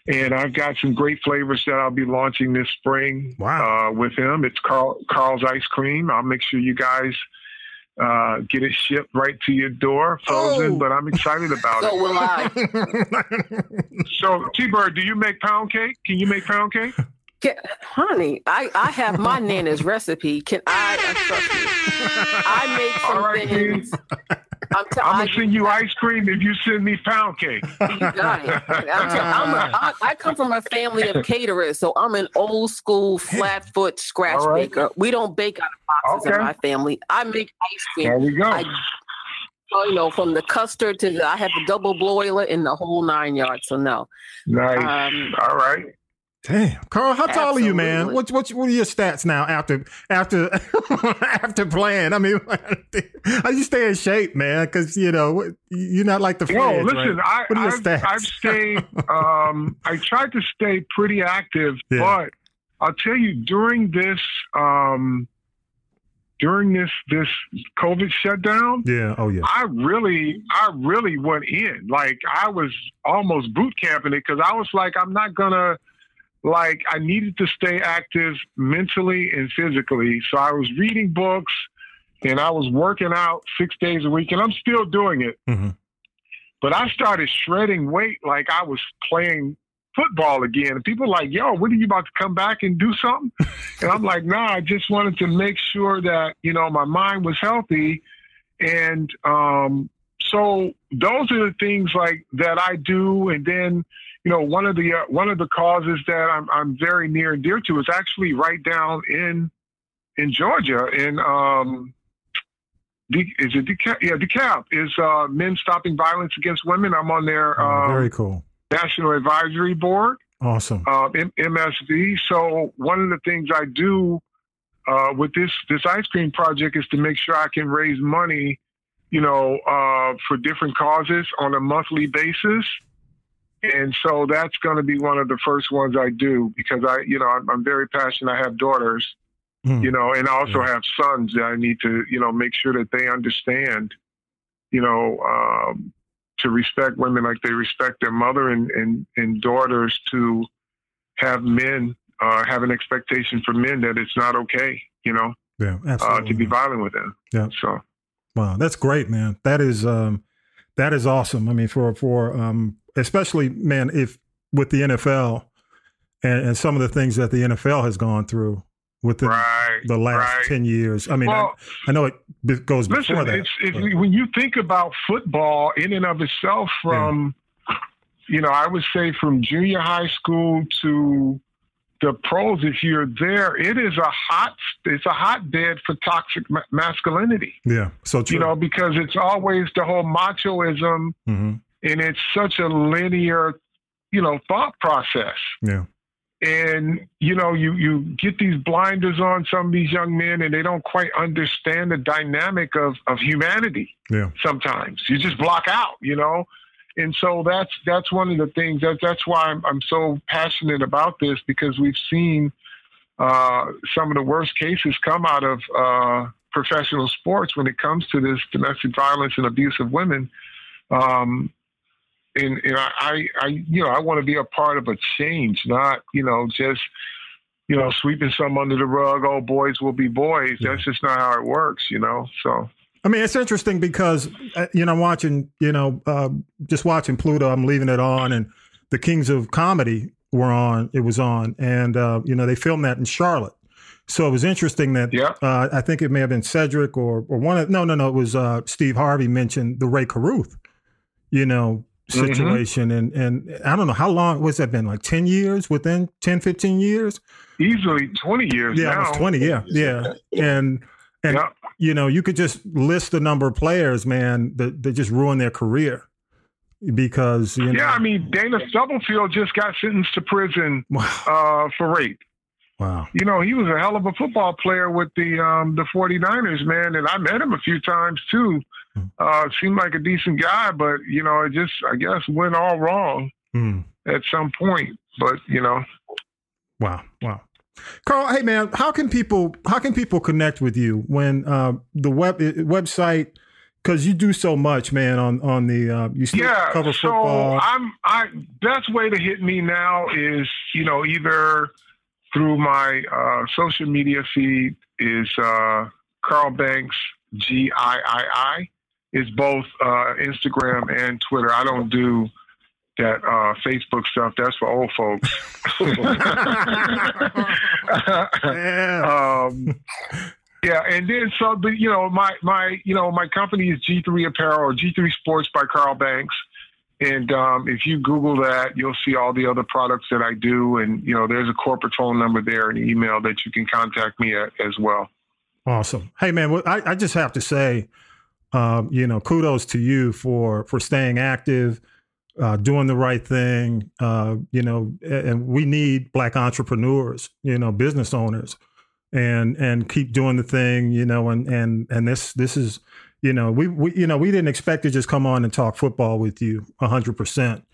and I've got some great flavors that I'll be launching this spring Wow. uh, with him. It's Carl, Carl's Ice Cream. I'll make sure you guys uh, get it shipped right to your door, frozen. Oh. But I'm excited about So it. will I. So, T Bird, do you make pound cake? Can you make pound cake? Can, honey, I, I have my Nana's recipe. Can I trust? I make some All right, things. I'm, t- I'm gonna send you ice cream if you send me pound cake. you got it. I'm tell- I'm a, I, I come from a family of caterers, so I'm an old school flat foot scratch right. baker. We don't bake out of boxes in my family. I make ice cream. There we go. I, you know, from the custard to the, I have a double boiler in the whole nine yards. So no, Nice. um, All right. Damn, Carl, how tall are you, man? What what what are your stats now after after after playing? I mean, how you stay in shape, man? Because you know you're not like the Yo, Feds, listen, right? What are I, your I've, stats? I've stayed, um, I tried to stay pretty active, Yeah. but I'll tell you, during this, um, during this, this COVID shutdown, Yeah. Oh yeah. I really, I really went in. Like I was almost boot camping it because I was like, I'm not gonna like I needed to stay active mentally and physically. So I was reading books and I was working out six days a week, and I'm still doing it. Mhm. But I started shredding weight like I was playing football again. And people like, yo, when are you about to come back and do something? and I'm like, nah, I just wanted to make sure that, you know, my mind was healthy. And um, so those are the things like that I do. And then, you know, one of the uh, one of the causes that I'm I'm very near and dear to is actually right down in in Georgia in um, De- is it DeKalb? Yeah, DeKalb is uh, Men Stopping Violence Against Women. I'm on their Oh, um, very cool. National Advisory Board, Awesome. uh, M- MSV. So one of the things I do uh, with this this ice cream project is to make sure I can raise money, you know, uh, for different causes on a monthly basis. And so that's going to be one of the first ones I do because I, you know, I'm, I'm very passionate. I have daughters, Mm. you know, and I also Yeah. have sons that I need to, you know, make sure that they understand, you know, um, to respect women like they respect their mother and, and, and daughters to have men uh, have an expectation for men that it's not okay, you know, Yeah, uh, to be violent with them. Yeah. So, Wow, that's great, man. That is um that is awesome. I mean, for for um especially man, if with the NFL and, and some of the things that the NFL has gone through within right. the last right. ten years. I mean, well, I, I know it goes before that. it's, it's, when you think about football in and of itself, from you know, I would say from junior high school to the pros, if you're there, it is a hot, it's a hotbed for toxic ma- masculinity. yeah, so true. You know, because it's always the whole machoism, hmm and it's such a linear, you know, thought process. Yeah, and you know you you get these blinders on some of these young men and they don't quite understand the dynamic of of humanity yeah, sometimes. You just block out you know? And so that's that's one of the things that that's why I'm, I'm so passionate about this because we've seen uh, some of the worst cases come out of uh, professional sports when it comes to this domestic violence and abuse of women. Um, and, and I, I, I, you know, I want to be a part of a change, not, you know, just, you know, sweeping some under the rug. Oh, boys will be boys. Yeah. That's just not how it works, you know. So I mean, it's interesting because uh, you know, watching, you know, uh, just watching Pluto. I'm leaving it on, and the Kings of Comedy were on. It was on, and uh, you know, they filmed that in Charlotte. So it was interesting that Yeah. uh, I think it may have been Cedric or or one of no, no, no. It was uh, Steve Harvey mentioned the Rae Carruth, you know, Mhm. situation, and and I don't know how long was that been like ten years within 10, 15 years. easily 20 years Yeah, now. twenty. Yeah, yeah, and and Yeah. you know, you could just list the number of players, man, that, that just ruined their career because you know. Yeah, I mean, Dana Stubblefield just got sentenced to prison wow, uh, for rape. wow, You know, he was a hell of a football player with the um, the 49ers, man, and I met him a few times too. Uh, seemed like a decent guy, but you know, it just I guess went all wrong Mm, at some point. But you know, wow, wow. Carl, hey man, how can people how can people connect with you when uh, the web website because you do so much, man, on on the uh, you still yeah. cover So football. I'm I best way to hit me now is you know either through my uh, social media feed is uh, Carl Banks G I I I is both uh, Instagram and Twitter. I don't do that uh, Facebook stuff. That's for old folks. yeah. um, yeah, and then so the you know my my you know my company is G3 Apparel or G3 Sports by Carl Banks, and um, if you Google that, you'll see all the other products that I do, and you know there's a corporate phone number there and email that you can contact me at as well. Awesome. Hey man, I, I just have to say, um, you know, kudos to you for for staying active, uh, doing the right thing. Uh, you know, and we need black entrepreneurs, you know, business owners, and and keep doing the thing, you know, and and and this this is, you know, we we you know we didn't expect to just come on and talk football with you hundred percent.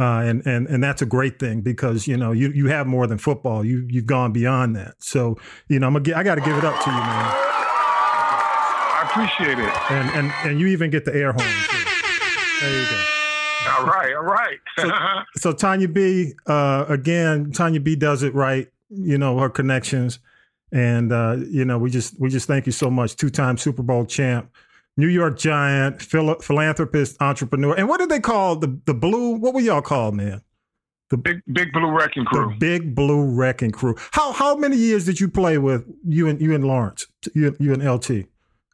Uh, and and and that's a great thing because you know you you have more than football. You you've gone beyond that. So you know I'm gonna, I got to give it up to you, man. I appreciate it. And and and you even get the air horn. Too. There you go. All right, all right. So Tanya B, uh, again, Tanya B does it right. You know her connections, and uh, you know we just we just thank you so much. Two time Super Bowl champ, New York Giant, phil- philanthropist, entrepreneur, and what did they call the the blue? What were y'all called, man? The big Big Blue Wrecking Crew. The Big Blue Wrecking Crew. How how many years did you play with you and you and Lawrence? You you and LT.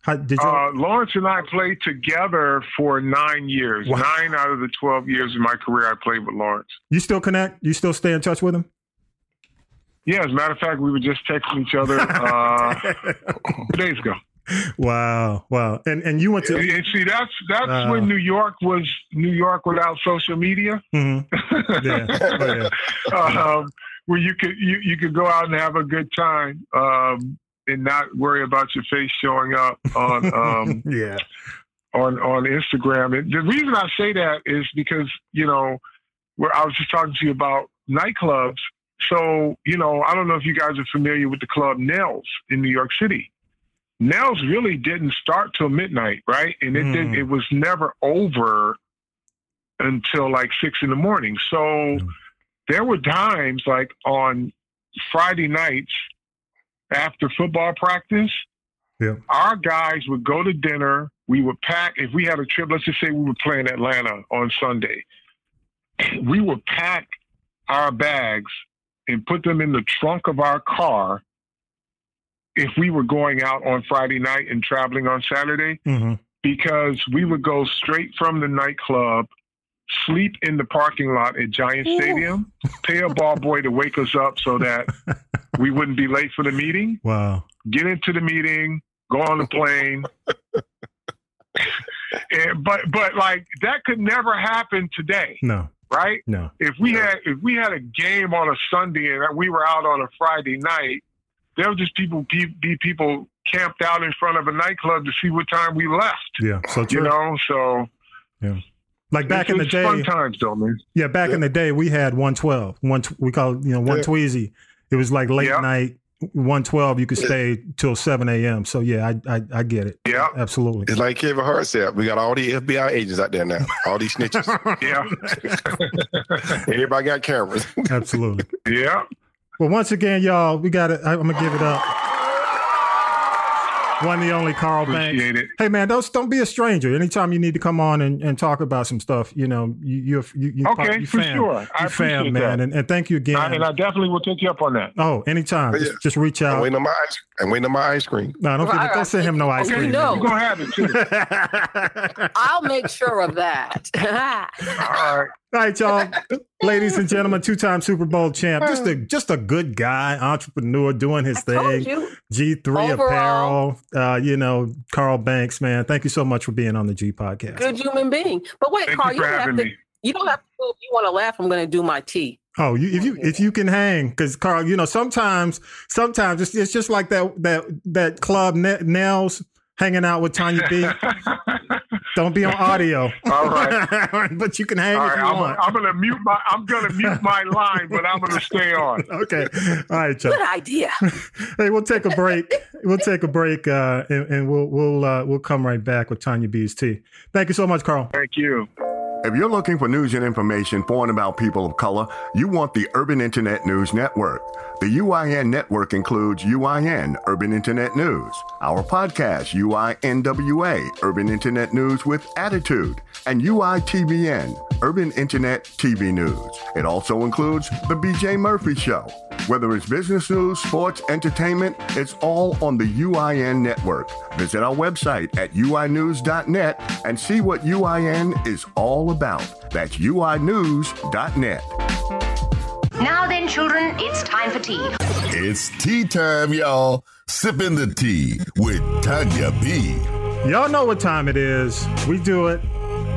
How, did you? Uh, Lawrence and I played together for nine years. Wow. Nine out of the twelve years of my career, I played with Lawrence. you still connect? You still stay in touch with him? Yeah, as a matter of fact, we were just texting each other uh, two days ago. wow, wow. And and you went to and see, that's that's Wow. when New York was New York without social media, Mhm. yeah, oh, yeah. um, where you could you, you could go out and have a good time um, and not worry about your face showing up on um, yeah. on on Instagram. And the reason I say that is because you know, where I was just talking to you about nightclubs. So you know, I don't know if you guys are familiar with the club Nell's in New York City. Nell's really didn't start till midnight, right? And it did, Mm. it was never over until like six in the morning. So Mm. there were times like on Friday nights after football practice, Yeah. our guys would go to dinner. We would pack, if we had a trip, let's just say we were playing Atlanta on Sunday, we would pack our bags and put them in the trunk of our car if we were going out on Friday night and traveling on Saturday hmm because we would go straight from the nightclub, sleep in the parking lot at Giant Stadium, pay a ball boy to wake us up so that we wouldn't be late for the meeting, Wow. get into the meeting, go on the plane. and, but but like that could never happen today, No, right? no. If we had if we had a game on a Sunday and we were out on a Friday night, there would just people be, be people camped out in front of a nightclub to see what time we left. Yeah. So true. You know, so like back it's, in the day, fun times though, man. yeah, back in the day, we had 112. One, we call it, you know, one Yeah. tweezy. It was like late Yeah. night, 112. You could stay till 7 a.m. So yeah, I, I, I get it. Yeah, Absolutely. It's like Kevin Hart said, we got all the FBI agents out there now, all these snitches. yeah, Everybody got cameras. Absolutely. yeah. Well, once again, y'all, we got it. I'm gonna give it up. One, the only Carl Banks. Appreciate it. Hey man, don't don't be a stranger. Anytime you need to come on and, and talk about some stuff, you know, you you're, you you Okay, you for fam. sure. I You fam, man, and, and thank you again. I, and I definitely will take you up on that. oh, anytime. Yeah. Just, just reach I'm out. waiting on my ice. I'm waiting on my ice cream. No, don't, Well, forget, I- don't send him no ice Okay, cream. no. You're gonna have it too. I'll make sure of that. All right. All right, y'all, ladies and gentlemen, two-time Super Bowl champ, just a just a good guy, entrepreneur, doing his I thing. G three apparel, uh, you know, Carl Banks, man. Thank you so much for being on the G podcast. Good human being. But wait, Thank Carl, you you don't have to. me. You don't have to. If you want to laugh, I'm going to do my tea. Oh, you, if you if you can hang, because Carl, you know, sometimes sometimes it's, it's just like that that that club ne- nails hanging out with Tanya B. Don't be on audio. All right. but you can hang All if right. you I'm, want. I'm gonna mute my. I'm gonna mute my line, but I'm gonna stay on. okay. All right, y'all. Good idea. Hey, we'll take a break. We'll take a break, uh, and, and we'll we'll uh, we'll come right back with Tanya B's tea. Thank you so much, Carl. Thank you. If you're looking for news and information for and about people of color, you want the Urban Internet News Network. The UIN network includes UIN, Urban Internet News, our podcast, UINWA, Urban Internet News with Attitude, and UITVN, Urban Internet TV News. It also includes The BJ Murphy Show. Whether it's business news, sports, entertainment, it's all on the UIN network. Visit our website at uinews.net and see what UIN is all about. That's uinews.net. Now then, children, it's time for tea. It's tea time, y'all. Sipping the tea with Tanya B. Y'all know what time it is. We do it.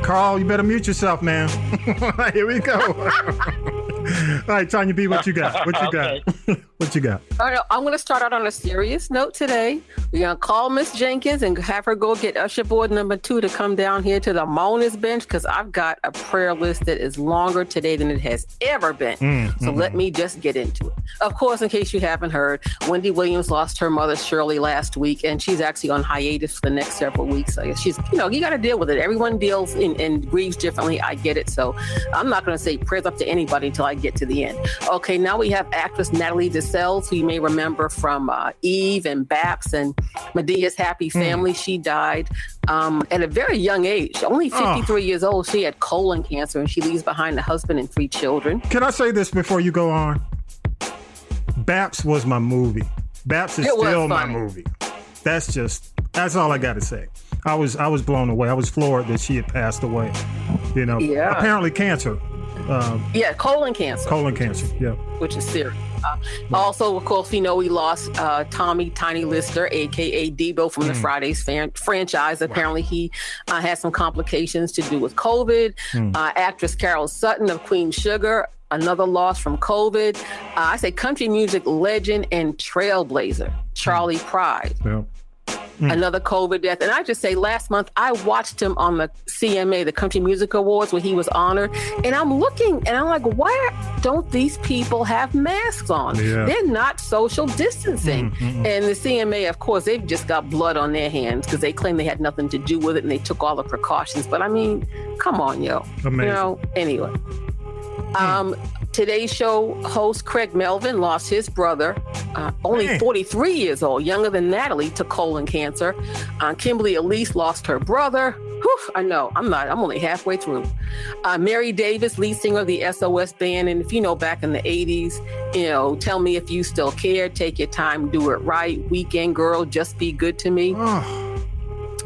Carl, you better mute yourself, man. Here we go. All right, Tanya B, what you got? What you got? what you got? All right, I'm going to start out on a serious note today. We're going to call Miss Jenkins and have her go get usher board number two to come down here to the Mona's bench because I've got a prayer list that is longer today than it has ever been. Mm, so mm, let me just get into it. Of course, in case you haven't heard, Wendy Williams lost her mother Shirley last week, and she's actually on hiatus for the next several weeks. So she's, you know, you got to deal with it. Everyone deals in, and grieves differently. I get it. So I'm not going to say prayers up to anybody until I get to the end. Okay, now we have actress Natalie Desselle, who you may remember from uh, Eve and Baps and Madea's Happy hmm. Family. Mm. She died um, at a very young age, only 53 oh. years old. She had colon cancer and she leaves behind a husband and three children. Can I say this before you go on? Baps was my movie. Baps is still my movie. That's just that's all I got to say. I was I was blown away. I was floored that she had passed away. You know, yeah. apparently cancer. Um, yeah, colon cancer. Colon cancer. Yeah, which is serious. Uh, also, of course, we know we lost uh, Tommy Tiny Lister, aka Debo, from the mm. Fridays fan- franchise. Apparently, wow. he uh, had some complications to do with COVID. Mm. actress Carol Sutton of Queen Sugar another loss from COVID. Uh, I say country music legend and trailblazer, Charley mm. Pride. Yep. Mm. Another COVID death. And I just say last month, I watched him on the CMA, the Country Music Awards, where he was honored. And I'm looking and I'm like, why don't these people have masks on? Yeah. They're not social distancing. Mm-hmm. And the CMA, of course, they've just got blood on their hands because they claim they had nothing to do with it and they took all the precautions. But I mean, come on, yo. Amazing. You know, anyway. Um, today's show host Craig Melvin lost his brother, uh, only 43 years old, younger than Natalie, to colon cancer. Uh, Kimberly Elise lost her brother. Whew, I know, I'm not, I'm only halfway through. Uh, Mary Davis, lead singer of the SOS band. And if you know, back in the 80s, you know, tell me if you still care, take your time, do it right. Weekend girl, just be good to me. Oh.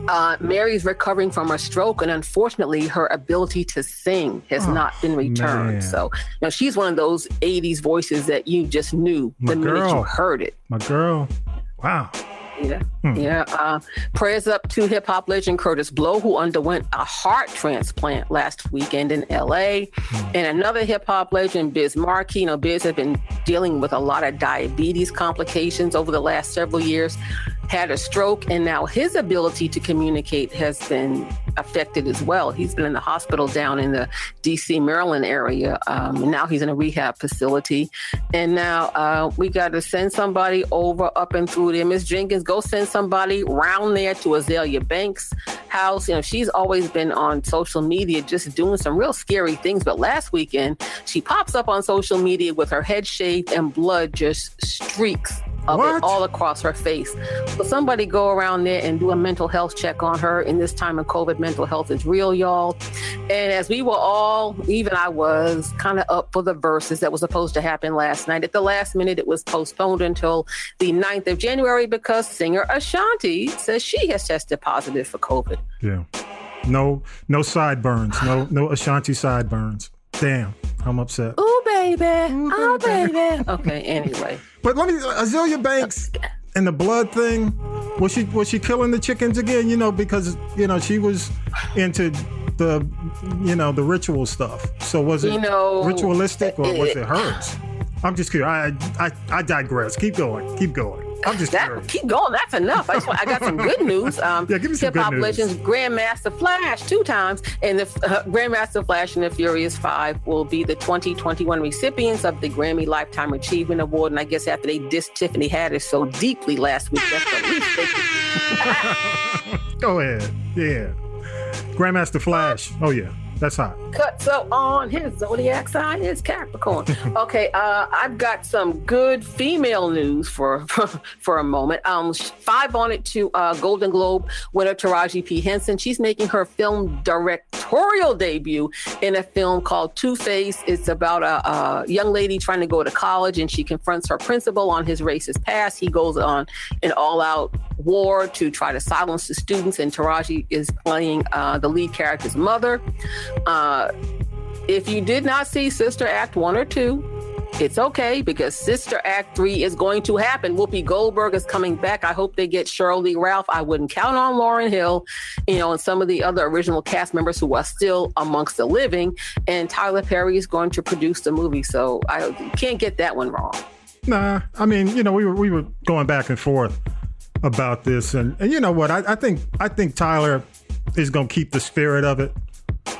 Uh, Mary's recovering from a stroke, and unfortunately, her ability to sing has oh, not been returned. Man. So, you know, she's one of those '80s voices that you just knew My the girl. minute you heard it. My girl, wow. Yeah, hmm. yeah. Uh, prayers up to hip hop legend Kurtis Blow, who underwent a heart transplant last weekend in L.A. Hmm. And another hip hop legend, Biz Markie. You know, Biz has been dealing with a lot of diabetes complications over the last several years had a stroke, and now his ability to communicate has been affected as well. He's been in the hospital down in the DC, Maryland area. Um, now he's in a rehab facility. And now uh, we got to send somebody over up and through there. Miss Jenkins, go send somebody round there to Azealia Banks' house. You know, she's always been on social media just doing some real scary things. But last weekend, she pops up on social media with her head shaved and blood just streaks of what? it all across her face. So somebody go around there and do a mental health check on her. In this time of COVID, mental health is real, y'all. And as we were all, even I was, kind of up for the Verzuz that was supposed to happen last night. At the last minute, it was postponed until the 9th of January because singer Ashanti says she has tested positive for COVID. Yeah. No, no sideburns. No, no Ashanti sideburns. Damn, I'm upset. Oh baby. Mm-hmm. Oh baby. okay. Anyway. But let me uh, Azealia Banks and the blood thing. Was she was she killing the chickens again? You know, because you know she was into the you know the ritual stuff. So was it you know, ritualistic or was it hers? I'm just curious. I, I I digress. Keep going. Keep going. I'm just that, keep going. That's enough. I, just want, I got some good news. Um, yeah, give me some Hip Hop Legends Grandmaster Flash two times, and the uh, Grandmaster Flash and the Furious Five will be the 2021 recipients of the Grammy Lifetime Achievement Award. And I guess after they dissed Tiffany Haddish so deeply last week, that's the least they can. Go ahead. Yeah. Grandmaster Flash. Oh yeah. That's hot. Cut so on his zodiac sign is Capricorn. okay, uh, I've got some good female news for for, for a moment. Um, five on it to uh, Golden Globe winner Taraji P Henson. She's making her film directorial debut in a film called Two Face. It's about a, a young lady trying to go to college, and she confronts her principal on his racist past. He goes on an all-out war to try to silence the students, and Taraji is playing uh, the lead character's mother. Uh, if you did not see Sister Act one or two, it's okay because Sister Act 3 is going to happen. Whoopi Goldberg is coming back. I hope they get Sheryl Lee Ralph. I wouldn't count on Lauryn Hill, you know, and some of the other original cast members who are still amongst the living. And Tyler Perry is going to produce the movie. So I can't get that one wrong. Nah, I mean, you know, we were we were going back and forth about this, and and you know what? I, I think I think Tyler is going to keep the spirit of it.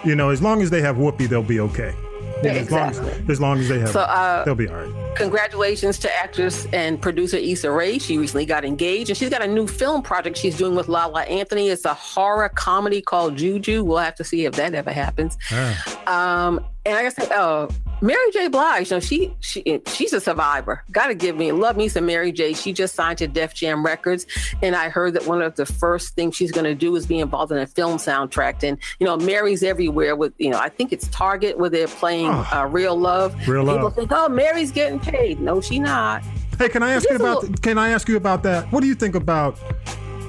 You know, as long as they have Whoopi, they'll be okay. Yeah, as, long as, exactly. as long as they have, So, uh, they'll be all right. Congratulations to actress and producer Issa Rae. She recently got engaged and she's got a new film project she's doing with Lala Anthony. It's a horror comedy called Juju. We'll have to see if that ever happens. Ah. Um, and like I said, uh, Mary J. Blige, you know, she she she's a survivor. Got to give me love me some Mary J. She just signed to Def Jam Records, and I heard that one of the first things she's going to do is be involved in a film soundtrack. And you know, Mary's everywhere with you know, I think it's Target where they're playing Oh. uh, Real Love. Real People Love. think, oh, Mary's getting paid. No, she not. Hey, can I ask you about? little- Can I ask you about that? What do you think about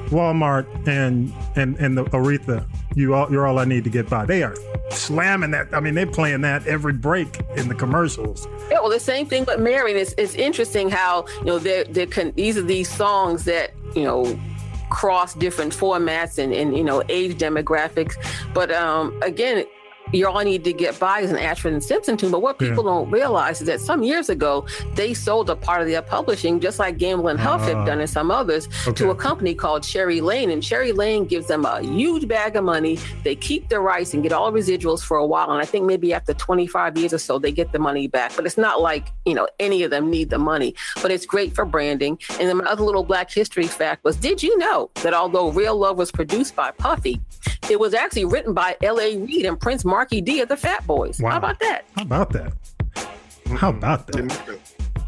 Walmart and and and the Aretha? You all, you're all I need to get by. They are slamming that. I mean, they're playing that every break in the commercials. Yeah, well, the same thing with Mary. It's, it's interesting how, you know, they're, they're con- these are these songs that, you know, cross different formats and, and you know, age demographics. But um, again, you all need to get by is an Ashford and Simpson tune. But what people Yeah. don't realize is that some years ago, they sold a part of their publishing, just like Gamble and Huff Ah. have done and some others, Okay. to a company called Cherry Lane. And Cherry Lane gives them a huge bag of money. They keep the rights and get all residuals for a while. And I think maybe after 25 years or so, they get the money back. But it's not like, you know, any of them need the money. But it's great for branding. And then my other little Black History fact was did you know that although Real Love was produced by Puffy, it was actually written by L.A. Reid and Prince Markie Dee of the Fat Boys? Wow. How about that? How about that? How about that? Didn't know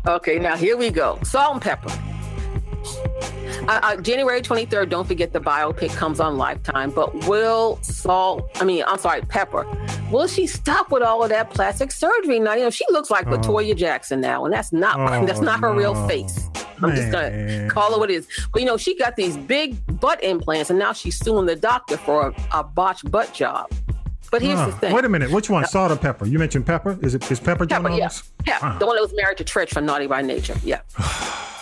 that. Okay, now here we go. Salt and Pepa. Uh, uh, January 23rd, don't forget the biopic comes on Lifetime. But will Salt, I mean, I'm sorry, Pepa, will she stop with all of that plastic surgery now? You know, she looks like Oh. Latoya Jackson now, and that's not Oh, that's not her real face. I'm just gonna call it what it is. But you know, she got these big butt implants, and now she's suing the doctor for a, a botched butt job. But here's Ah, the thing. Wait a minute. Which one? Salt or Pepa? You mentioned Pepa. Is it is Pepa? Pepa, yeah. the one that was married to Treach from Naughty by Nature. Yeah.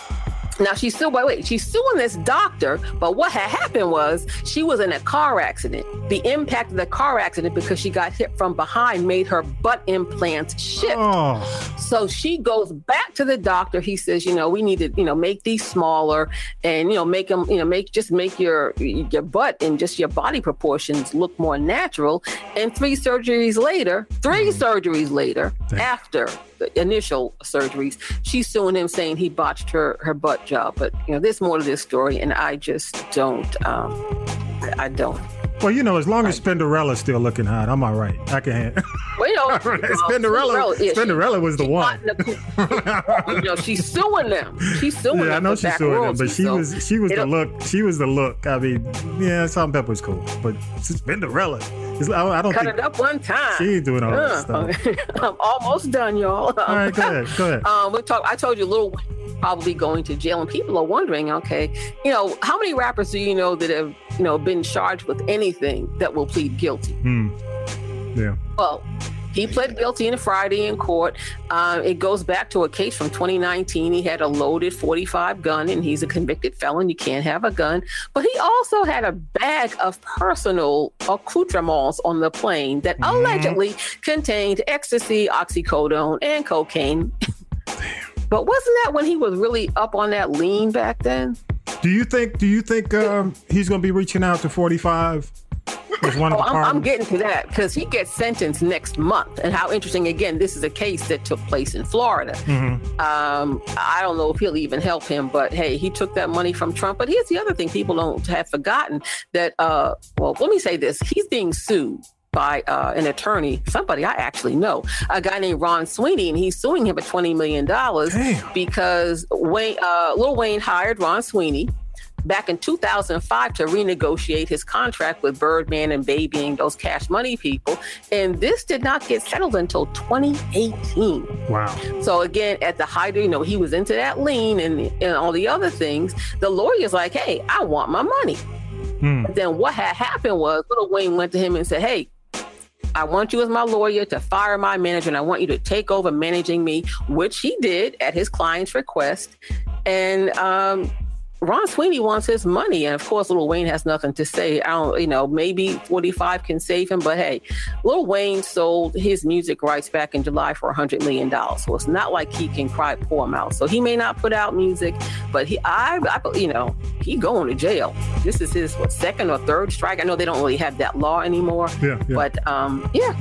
Now she's still wait, wait, she's suing this doctor, but what had happened was she was in a car accident. The impact of the car accident because she got hit from behind made her butt implants shift. Oh, So she goes back to the doctor. He says, you know, we need to, you know, make these smaller and you know, make them, you know, make just make your your butt and just your body proportions look more natural. And three surgeries later, 3 mm-hmm. surgeries later, Damn. after the initial surgeries, she's suing him saying he botched her her butt job. But you know, there's more to this story, and I just don't. Um, I don't. well, you know, as long as Spinderella's still looking hot, I'm all right. I can. Handle. Well, you know, uh, Spinderella, yeah, Spinderella was the one. the- you know, she's suing them. She's suing them. Yeah, I know she's suing them, but she so was she was the look. She was the look. I mean, yeah, salt was cool, but Spinderella, I, I don't Cut think it up one time. she ain't doing all that Uh, stuff. I'm almost done, y'all. All right, go ahead, go ahead. Um, we talk. I told you Lil Wayne probably going to jail, and people are wondering, okay, you know, how many rappers do you know that have, you know, been charged with anything that will plead guilty? Hmm. Yeah. Well, he pled guilty in Friday in court. Uh, it goes back to a case from 2019. He had a loaded 45 gun, and he's a convicted felon. You can't have a gun. But he also had a bag of personal accoutrements on the plane that Mhm. allegedly contained ecstasy, oxycodone, and cocaine. But wasn't that when he was really up on that lean back then? Do you think? Do you think um, he's going to be reaching out to 45 as one of Oh, the I'm, I'm getting to that because he gets sentenced next month. And how interesting, again, this is a case that took place in Florida. Mhm. Um, I don't know if he'll even help him, but hey, he took that money from Trump. But here's the other thing people don't have forgotten that, uh, well, let me say this he's being sued by uh, an attorney, somebody I actually know, a guy named Ron Sweeney, and he's suing him for $20 million Damn. because Wayne, uh, Lil Wayne hired Ron Sweeney back in 2005 to renegotiate his contract with Birdman and Baby and those cash money people. And this did not get settled until 2018. Wow. So again, at the height, of, you know, he was into that lean and, and all the other things. The lawyer's like, hey, I want my money. Hmm. Then what had happened was Little Wayne went to him and said, hey, I want you as my lawyer to fire my manager and I want you to take over managing me, which he did at his client's request. And um, Ron Sweeney wants his money, and of course, Lil Wayne has nothing to say. I don't, you know, maybe 45 can save him, but hey, Lil Wayne sold his music rights back in July for 100 million dollars, so it's not like he can cry poor mouth. So he may not put out music, but he, I, I you know, he going to jail. This is his what second or third strike. I know they don't really have that law anymore. Yeah, yeah. But um, yeah.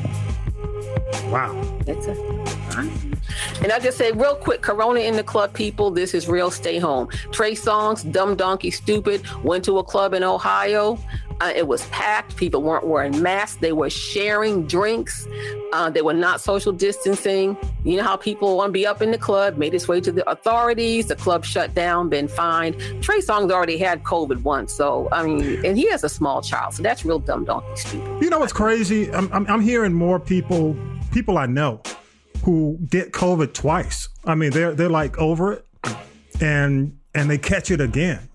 Wow. That's it. And I just say real quick, Corona in the club, people. This is real. Stay home. Trey Songz, Dumb Donkey Stupid went to a club in Ohio. Uh, it was packed. People weren't wearing masks. They were sharing drinks. Uh, they were not social distancing. You know how people want to be up in the club, made its way to the authorities. The club shut down, been fined. Trey Songz already had COVID once. So, I mean, and he has a small child. So that's real dumb donkey stupid. You know what's crazy? I'm, I'm, I'm hearing more people, people I know, who get COVID twice. I mean, they're they're like over it, and and they catch it again.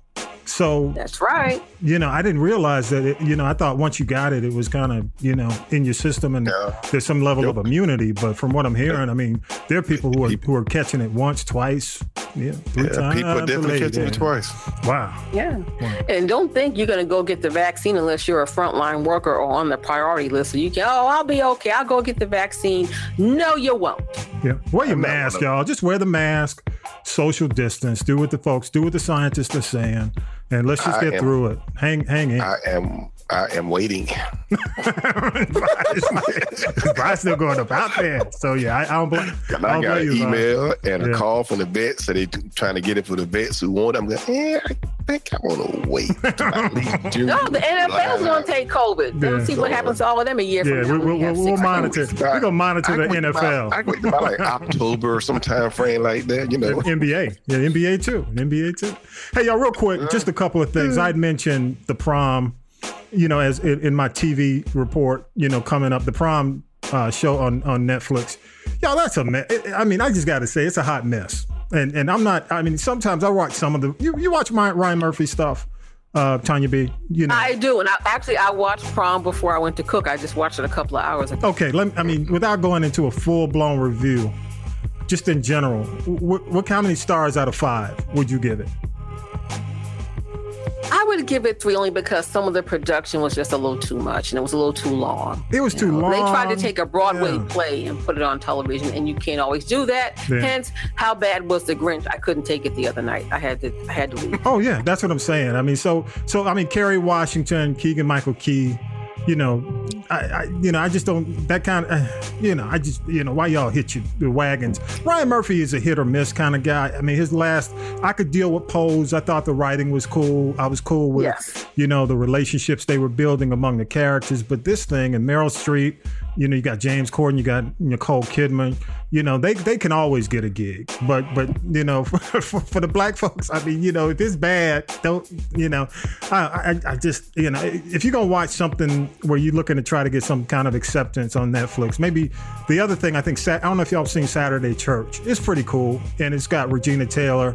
So that's right. You know, I didn't realize that. It, you know, I thought once you got it, it was kind of you know in your system and Yeah. there's some level Yep. of immunity. But from what I'm hearing, I mean, there are people who are who are catching it once, twice, yeah, three Yeah, times. people are definitely catching it twice. Wow. Yeah. And don't think you're going to go get the vaccine unless you're a frontline worker or on the priority list. So you can, oh, I'll be okay. I'll go get the vaccine. No, you won't. Yeah. Wear your I'm mask, y'all. Just wear the mask, social distance, do what the folks, do what the scientists are saying, and let's just get am- through it. Hang hang in. I am I am waiting. Brian's still going about there. So yeah, I, I don't blame. And I I don't got blame an you, Brian. email uh, and a Yeah. call from the vets. So they t- trying to get it for the vets who want it. I'm like, yeah, I think I want to wait. till at least June, No, the NFL's July. going to take COVID. They'll Yeah. see what happens to all of them a year Yeah, from now. we, we, We we'll, we'll monitor. weeks. We're gonna monitor I the can NFL, About, I wait about like October or some time frame like that, you know. NBA, yeah, NBA too, NBA too. Hey, y'all, real quick, just a couple of things. Mm. I'd mentioned the prom, you know, as in, in my TV report, you know, coming up, the prom uh, show on on Netflix. Y'all, that's a mess. I mean, I just got to say, it's a hot mess. And and I'm not. I mean, sometimes I watch some of the. You, you watch my Ryan Murphy stuff, uh, Tanya B. You know. I do. And I, actually, I watched prom before I went to cook. I just watched it a couple of hours ago. Okay, let me, I mean, without going into a full blown review, just in general, what, what how many stars out of five would you give it? I would give it three only because some of the production was just a little too much and it was a little too long. It was too long. They tried to take a Broadway Yeah. play and put it on television, and you can't always do that. Yeah. Hence, how bad was the Grinch? I couldn't take it the other night. I had to, I had to leave. Oh yeah, that's what I'm saying. I mean, so so I mean, Kerry Washington, Keegan Michael Key, you know, I, I you know I just don't that kind of uh, you know I just you know why y'all hit you the wagons. Ryan Murphy is a hit or miss kind of guy. I mean, his last I could deal with Pose. I thought the writing was cool. I was cool with Yes. you know the relationships they were building among the characters. But this thing and Meryl Streep, you know, you got James Corden, you got Nicole Kidman. You know, they they can always get a gig. But but you know, for, for, for the black folks, I mean, you know, if it's bad, don't you know? I I, I just you know, if you're gonna watch something where you're looking to try to get some kind of acceptance on Netflix, maybe the other thing I think I don't know if y'all seen Saturday Church. It's pretty cool, and it's got Regina Taylor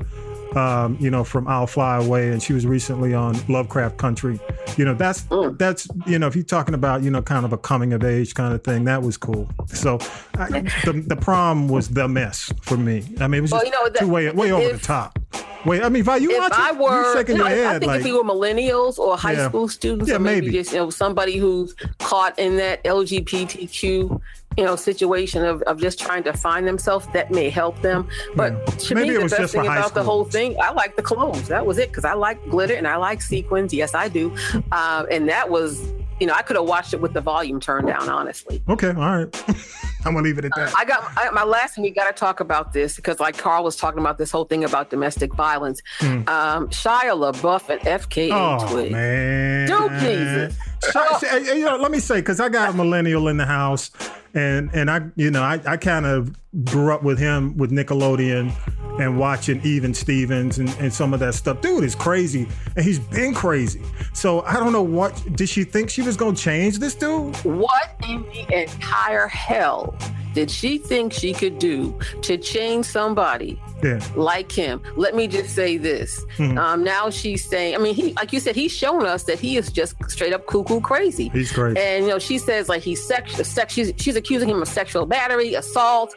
um, you know, from I'll Fly Away, and she was recently on Lovecraft Country. You know, that's that's you know, if you're talking about you know, kind of a coming of age kind of thing, that was cool. So, I, the the prom was the mess for me. I mean, it was Well, just you know, that- too way way over the top. Wait, I mean, Vi, you if watch I were, you shaking your I- I think like if we were millennials or high Yeah. school students, Yeah, or maybe, maybe. just you know somebody who's caught in that LGBTQ you know situation of, of just trying to find themselves, that may help them. But Yeah. to Maybe me, it the was best thing about the whole thing, I like the clothes. That was it because I like glitter and I like sequins. Yes, I do. Um, and that was, you know, I could have watched it with the volume turned down. Honestly. okay, all right. I'm gonna leave it at that. I got I, my last thing. We got to talk about this because, like Carl was talking about this whole thing about domestic violence. Um, Shia LaBeouf and FKA Oh man, Do Jesus. So, you know, let me say because I got a millennial in the house, and and I, you know, I, I kind of grew up with him with Nickelodeon and watching Even Stevens and, and some of that stuff. Dude is crazy, and he's been crazy. So I don't know what did she think she was gonna change this dude? What in the entire hell did she think she could do to change somebody Yeah. like him? Let me just say this. Mhm. Um, now she's saying, I mean, he, like you said, he's shown us that he is just straight up cuckoo crazy. He's crazy. And you know, she says like he's sex, sex she's, she's accusing him of sexual battery, assault,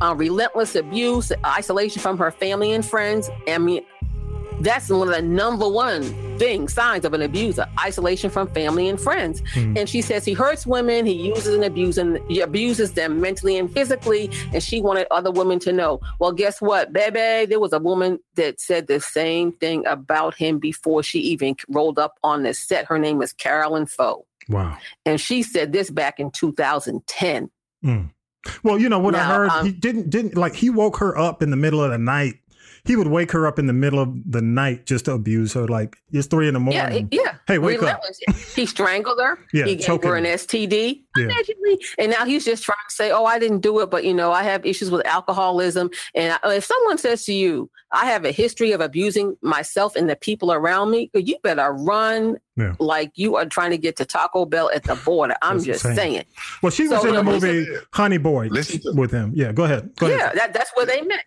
uh, relentless abuse, isolation from her family and friends. I mean, that's one of the number one things, signs of an abuser: isolation from family and friends. Mhm. And she says he hurts women, he uses and abuses, and he abuses them mentally and physically. And she wanted other women to know. Well, guess what, baby? There was a woman that said the same thing about him before she even rolled up on the set. Her name is Karolyn Pho. Wow. And she said this back in 2010. Mm. Well, you know what I heard. um, he didn't didn't like he woke her up in the middle of the night. He would wake her up in the middle of the night just to abuse her. Like it's three in the Yeah, morning. he- yeah. Hey, wake up. He strangled her. Yeah, he gave choking her an. STD. Yeah. Allegedly. And now he's just trying to say, oh, I didn't do it, but you know, I have issues with alcoholism. And I, if someone says to you, I have a history of abusing myself and the people around me, you better run Yeah. like you are trying to get to Taco Bell at the border. I'm That's just insane. saying. Well, she was So, in the you know, movie Honey Boy Listen to- with him. Yeah, go ahead. Go yeah, ahead. that, that's where they meant.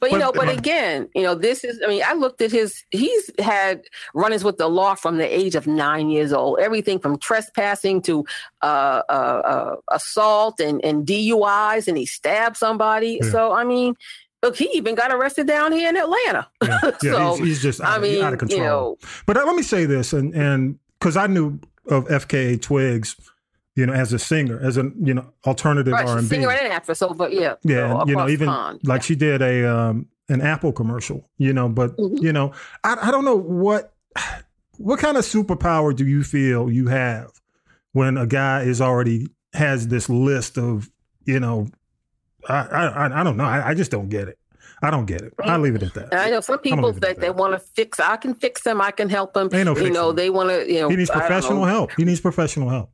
But you know, but again, you know, this is. I mean, I looked at his. He's had run-ins with the law from the age of nine years old. Everything from trespassing to uh, uh, uh, assault and, and DUIs, and he stabbed somebody. Yeah. So I mean, look, he even got arrested down here in Atlanta. Yeah, yeah So, he's, he's just out, I of- mean, out of control. you know, But uh, let me say this, and and because I knew of FKA Twigs, you know, as a singer, as an you know alternative R and B singer and actress. So, but yeah, Yeah, so you know, even pond. like she did a um an Apple commercial, you know, but Mhm. you know, I I don't know what what kind of superpower do you feel you have when a guy is already has this list of, you know, I I I don't know. I, I just don't get it. I don't get it. I leave it at that. I know some people leave that they want to fix. I can fix them. I can help them. Ain't no you know, them. they want to. You know, He needs professional help. He needs professional help.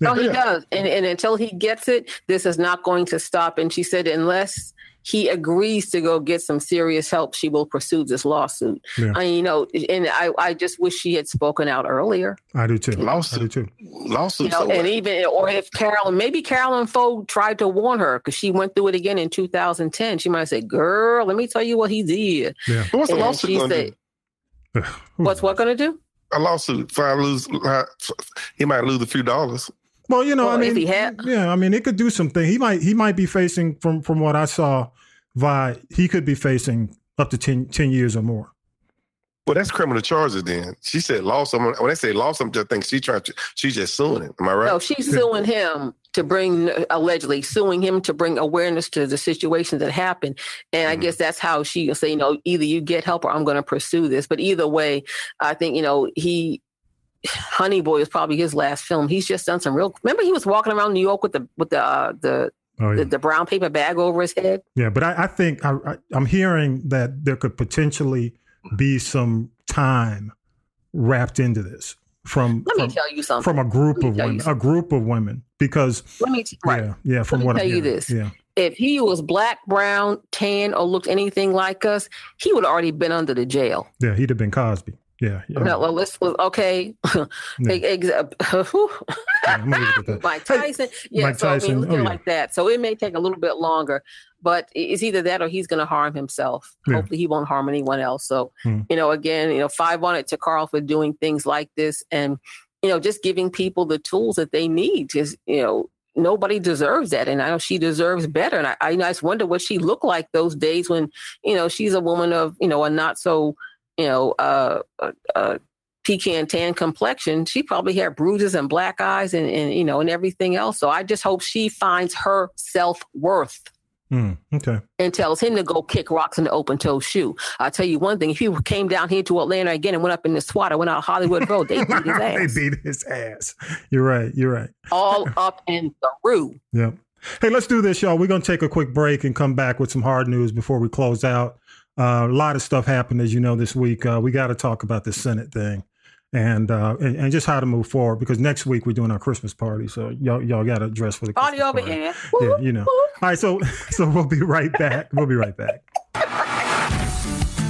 Yeah. Oh, he does. And, and until he gets it, this is not going to stop. And she said, unless he agrees to go get some serious help, she will pursue this lawsuit. Yeah. I, you know, and I, I just wish she had spoken out earlier. I do too. I do Lawsuit. too. Lawsuit. You know, so what? and even or if Karolyn, maybe Karolyn Pho tried to warn her because she went through it again in 2010. She might say, "Girl, let me tell you what he did." Yeah. But what's the lawsuit she going to said, do? "What's what going to do?" A lawsuit. If I lose, he might lose a few dollars. Well, you know, I Well, if mean, he had- yeah, I mean, it could do something. He might, he might be facing from from what I saw, Vi, he could be facing up to 10, 10 years or more. Well, that's criminal charges. Then she said lost someone. When they say lost, I'm just think she trying to. She's just suing him. Am I right? No, she's suing him to bring allegedly suing him to bring awareness to the situation that happened. And I Mhm. guess that's how she will say, you know, either you get help or I'm going to pursue this. But either way, I think you know he. Honey Boy is probably his last film. He's just done some real. Remember, he was walking around New York with the with the uh, the, Oh, yeah. the the brown paper bag over his head. yeah, but I, I think I, I, I'm hearing that there could potentially be some time wrapped into this from Let from, me tell you something. from a group of women, a group of women, because Let me t- right. yeah, yeah, from what tell I'm you hearing. this. yeah, If he was black, brown, tan, or looked anything like us, he would already been under the jail. yeah, he'd have been Cosby. Yeah, yeah. No, well, let's was okay. Yeah, I'm gonna leave it at that. Mike Tyson, yeah. Mike so I mean, oh, looking yeah. like that. So it may take a little bit longer, but it's either that or he's going to harm himself. Yeah. Hopefully, he won't harm anyone else. So Hmm. you know, again, you know, five on it to Carl for doing things like this, and you know, just giving people the tools that they need. Just you know. Nobody deserves that, and I know she deserves better. And I, I just wonder what she looked like those days when, you know, she's a woman of, you know, a not so, you know, uh, uh, uh pecan tan complexion, she probably had bruises and black eyes and, and you know and everything else. So I just hope she finds her self worth Mm, okay. and tells him to go kick rocks in the open toe shoe. I'll tell you one thing: if he came down here to Atlanta again and went up in the SWAT or went out Hollywood Road, they beat his ass. they beat his ass. You're right. You're right. all up and through. Yep. Hey, let's do this, y'all. We're going to take a quick break and come back with some hard news before we close out. Uh, a lot of stuff happened, as you know, this week. Uh, we got to talk about the Senate thing and, uh, and and just how to move forward because next week we're doing our Christmas party. So y'all y'all got to dress for the Party Christmas over party. here. Yeah, you know. All right, so so we'll be right back. We'll be right back.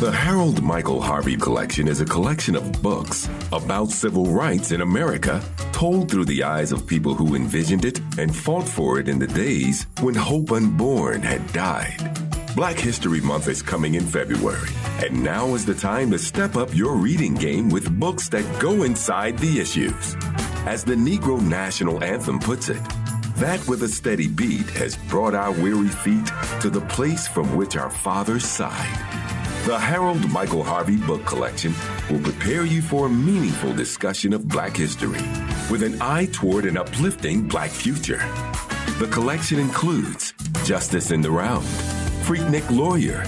The Harold Michael Harvey Collection is a collection of books about civil rights in America, told through the eyes of people who envisioned it and fought for it in the days when Hope Unborn had died. Black History Month is coming in February, and now is the time to step up your reading game with books that go inside the issues. As the Negro National Anthem puts it, that with a steady beat has brought our weary feet to the place from which our fathers sighed. The Harold Michael Harvey Book Collection will prepare you for a meaningful discussion of Black history with an eye toward an uplifting Black future. The collection includes Justice in the Round, Freaknik Lawyer,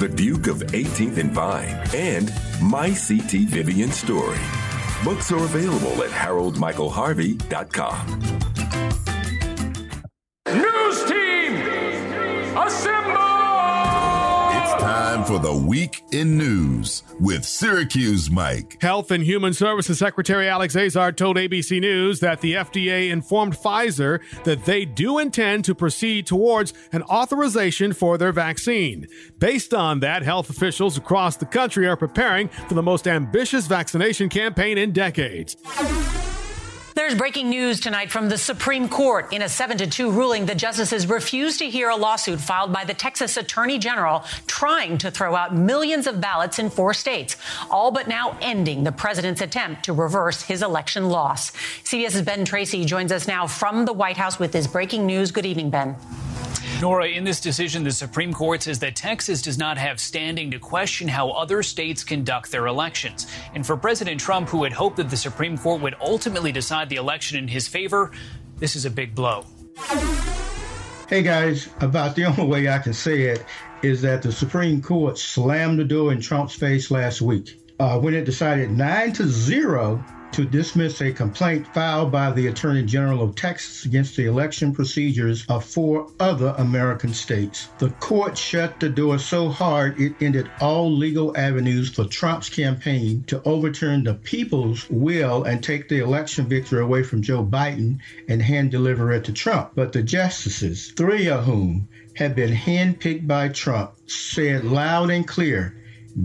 The Duke of 18th and Vine, and My C.T. Vivian Story. Books are available at haroldmichaelharvey.com. Time for the week in news with Syracuse Mike. Health and Human Services Secretary Alex Azar told ABC News that the FDA informed Pfizer that they do intend to proceed towards an authorization for their vaccine. Based on that, health officials across the country are preparing for the most ambitious vaccination campaign in decades. There's breaking news tonight from the Supreme Court. In a 7 to 2 ruling, the justices refused to hear a lawsuit filed by the Texas Attorney General trying to throw out millions of ballots in four states, all but now ending the president's attempt to reverse his election loss. CBS's Ben Tracy joins us now from the White House with his breaking news. Good evening, Ben. Nora, in this decision, the Supreme Court says that Texas does not have standing to question how other states conduct their elections. And for President Trump, who had hoped that the Supreme Court would ultimately decide the election in his favor, this is a big blow. Hey guys, about the only way I can say it is that the Supreme Court slammed the door in Trump's face last week uh, when it decided 9 to 0 to dismiss a complaint filed by the Attorney General of Texas against the election procedures of four other American states. The court shut the door so hard it ended all legal avenues for Trump's campaign to overturn the people's will and take the election victory away from Joe Biden and hand deliver it to Trump. But the justices, three of whom had been handpicked by Trump, said loud and clear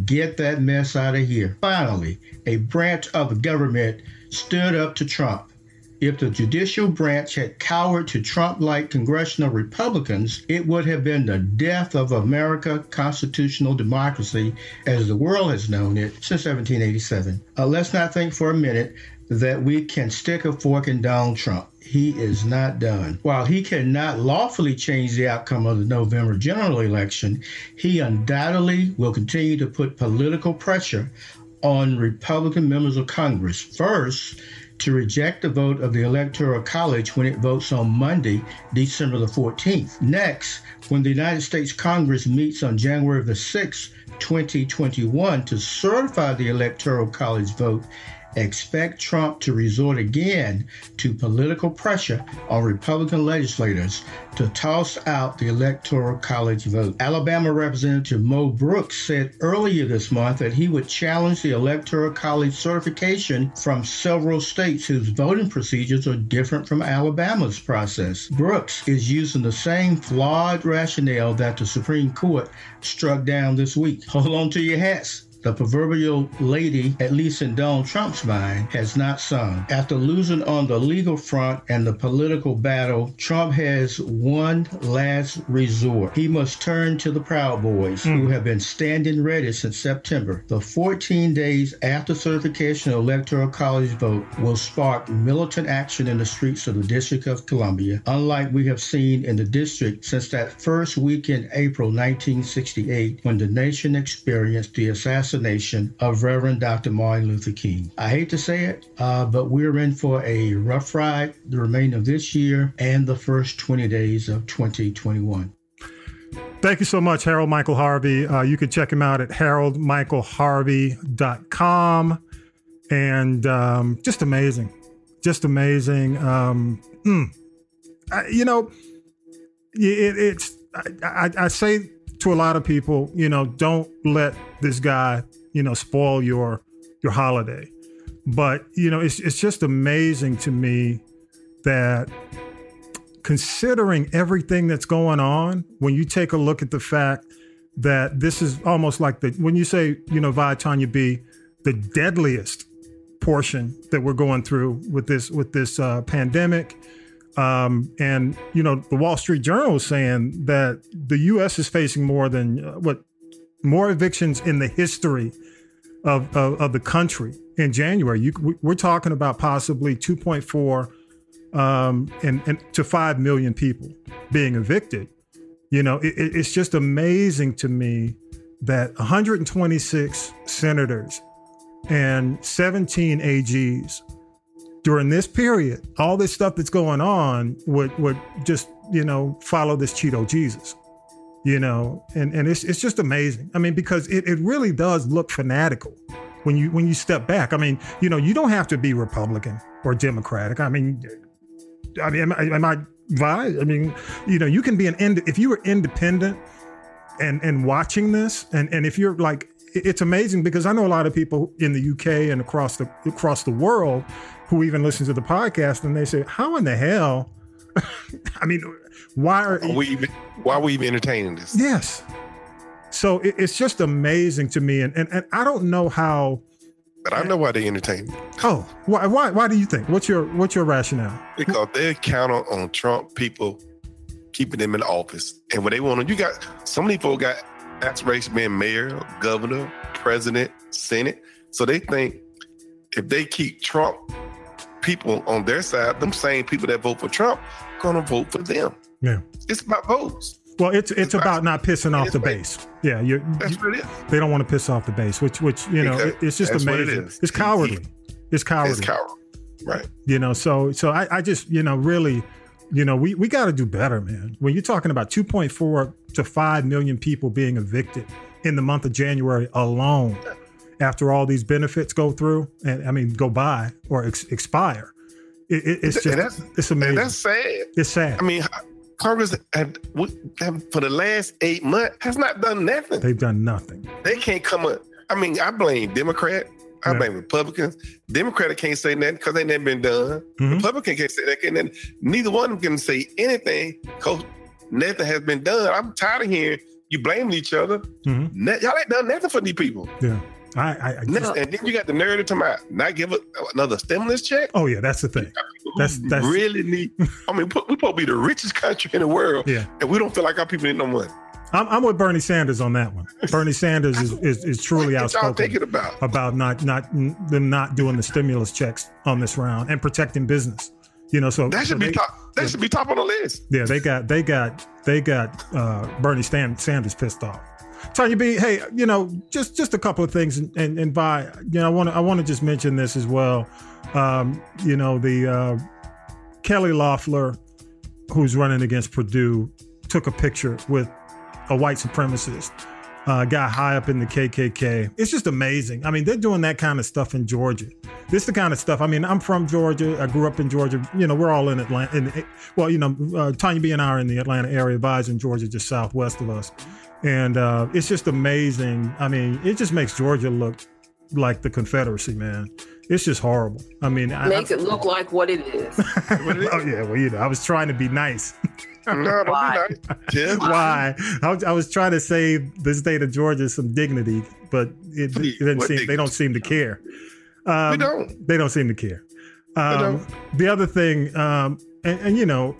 Get that mess out of here. Finally, a branch of the government stood up to Trump. If the judicial branch had cowered to Trump like congressional Republicans, it would have been the death of America constitutional democracy as the world has known it since 1787. Uh, let's not think for a minute that we can stick a fork in Donald Trump he is not done. While he cannot lawfully change the outcome of the November general election, he undoubtedly will continue to put political pressure on Republican members of Congress. First, to reject the vote of the Electoral College when it votes on Monday, December the 14th. Next, when the United States Congress meets on January the 6th, 2021 to certify the Electoral College vote expect Trump to resort again to political pressure on Republican legislators to toss out the Electoral College vote. Alabama Representative Mo Brooks said earlier this month that he would challenge the Electoral College certification from several states whose voting procedures are different from Alabama's process. Brooks is using the same flawed rationale that the Supreme Court struck down this week. Hold on to your hats the proverbial lady, at least in Donald Trump's mind, has not sung. After losing on the legal front and the political battle, Trump has one last resort. He must turn to the Proud Boys, mm. who have been standing ready since September. The 14 days after certification of Electoral College vote will spark militant action in the streets of the District of Columbia, unlike we have seen in the district since that first week in April 1968 when the nation experienced the assassination assassination of Reverend Dr. Martin Luther King. I hate to say it, uh, but we're in for a rough ride the remainder of this year and the first 20 days of 2021. Thank you so much, Harold Michael Harvey. Uh, you can check him out at haroldmichaelharvey.com. And um, just amazing. Just amazing. Um, mm, I, you know, it, it's, I, I, I say to a lot of people, you know, don't let this guy, you know, spoil your your holiday. But, you know, it's it's just amazing to me that considering everything that's going on, when you take a look at the fact that this is almost like the when you say, you know, Vi Tanya B, the deadliest portion that we're going through with this with this uh, pandemic. Um, and you know, the Wall Street Journal is saying that the U.S. is facing more than uh, what more evictions in the history of, of, of the country in January. You, we're talking about possibly 2.4 um, and, and to 5 million people being evicted. You know, it, it's just amazing to me that 126 senators and 17 AGs during this period, all this stuff that's going on would would just you know follow this Cheeto Jesus, you know, and and it's it's just amazing. I mean, because it, it really does look fanatical when you when you step back. I mean, you know, you don't have to be Republican or Democratic. I mean, I mean, am I, am I? I mean, you know, you can be an ind- if you were independent and and watching this, and and if you're like, it's amazing because I know a lot of people in the UK and across the across the world who even listen to the podcast, and they say, "How in the hell?" I mean, why are, are we even, why are we even entertaining this? Yes. So it, it's just amazing to me, and, and and I don't know how. But I know why they entertain. Oh, why why why do you think? What's your what's your rationale? Because they count on Trump people keeping them in office, and what they want to. You got so many people got aspiration being mayor, governor, president, senate. So they think if they keep Trump people on their side, them same people that vote for Trump, gonna vote for them. Yeah, it's about votes. Well, it's it's, about not pissing off the base. Yeah, you That's what it is. they don't want to piss off the base, which which you know Because it's just that's amazing. is. It's cowardly. It's cowardly. It's coward. Right. You know, so so I, I just you know really, you know we we got to do better, man. When you're talking about 2.4 to 5 million people being evicted in the month of January alone, after all these benefits go through and I mean go by or ex- expire, it, it, it's just that's- it's amazing. That's sad. It's sad. I mean, Congress had, have, for the last eight months has not done nothing. They've done nothing. They can't come up. I mean, I blame Democrat. I Yeah. blame Republicans. Democrat can't say nothing because they never been done. Mm-hmm. Republican can't say that. And neither one of them can say anything because nothing has been done. I'm tired of hearing you blaming each other. Mhm. Y'all ain't done nothing for these people. Yeah, I I, I and then you got the nerve to come out, not give it another stimulus check. oh yeah, that's the thing. That's that's really need. I mean, we to be the richest country in the world, Yeah. and we don't feel like our people need no money. I'm, I'm with Bernie Sanders on that one. Bernie Sanders is, is, is truly outspoken thinking about? not not them not doing the stimulus checks on this round and protecting business. You know, so That should so be they- top. That should be top on the list. Yeah, they got they got they got uh, Bernie Stan- Sanders pissed off. Tanya B, hey, you know, just just a couple of things, and and, and by you know, I want to I want to just mention this as well. Um, you know, the uh, Kelly Loeffler, who's running against Perdue, took a picture with a white supremacist. Uh, guy high up in the KKK. It's just amazing. I mean, they're doing that kind of stuff in Georgia. This is the kind of stuff. I mean, I'm from Georgia. I grew up in Georgia. You know, we're all in Atlanta. In, well, you know, uh, Tanya B and I are in the Atlanta area. Vi's in Georgia, just southwest of us. And uh, it's just amazing. I mean, it just makes Georgia look like the Confederacy, man. It's just horrible. I mean, I- Makes it look like what it is. oh yeah, well, you know, I was trying to be nice. No, don't be nice. Why? I was, I was trying to save the state of Georgia some dignity, but it, it doesn't What seem they don't seem to care. Um, We don't. They don't seem to care. Um, the other thing, um, and, and you know,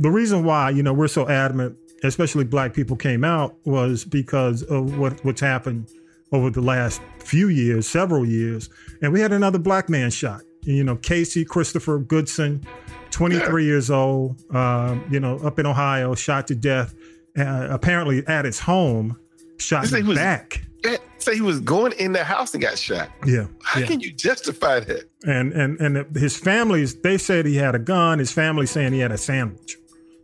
the reason why you know we're so adamant, especially Black people came out, was because of what what's happened over the last few years, several years, and we had another black man shot. You know, Casey Christopher Goodson, 23 years old, uh, you know, up in Ohio, shot to death, uh, apparently at his home, shot in he the was- back. Say he was going in the house and got shot. Yeah. How yeah. can you justify that? and and and his family's they said he had a gun his family saying he had a sandwich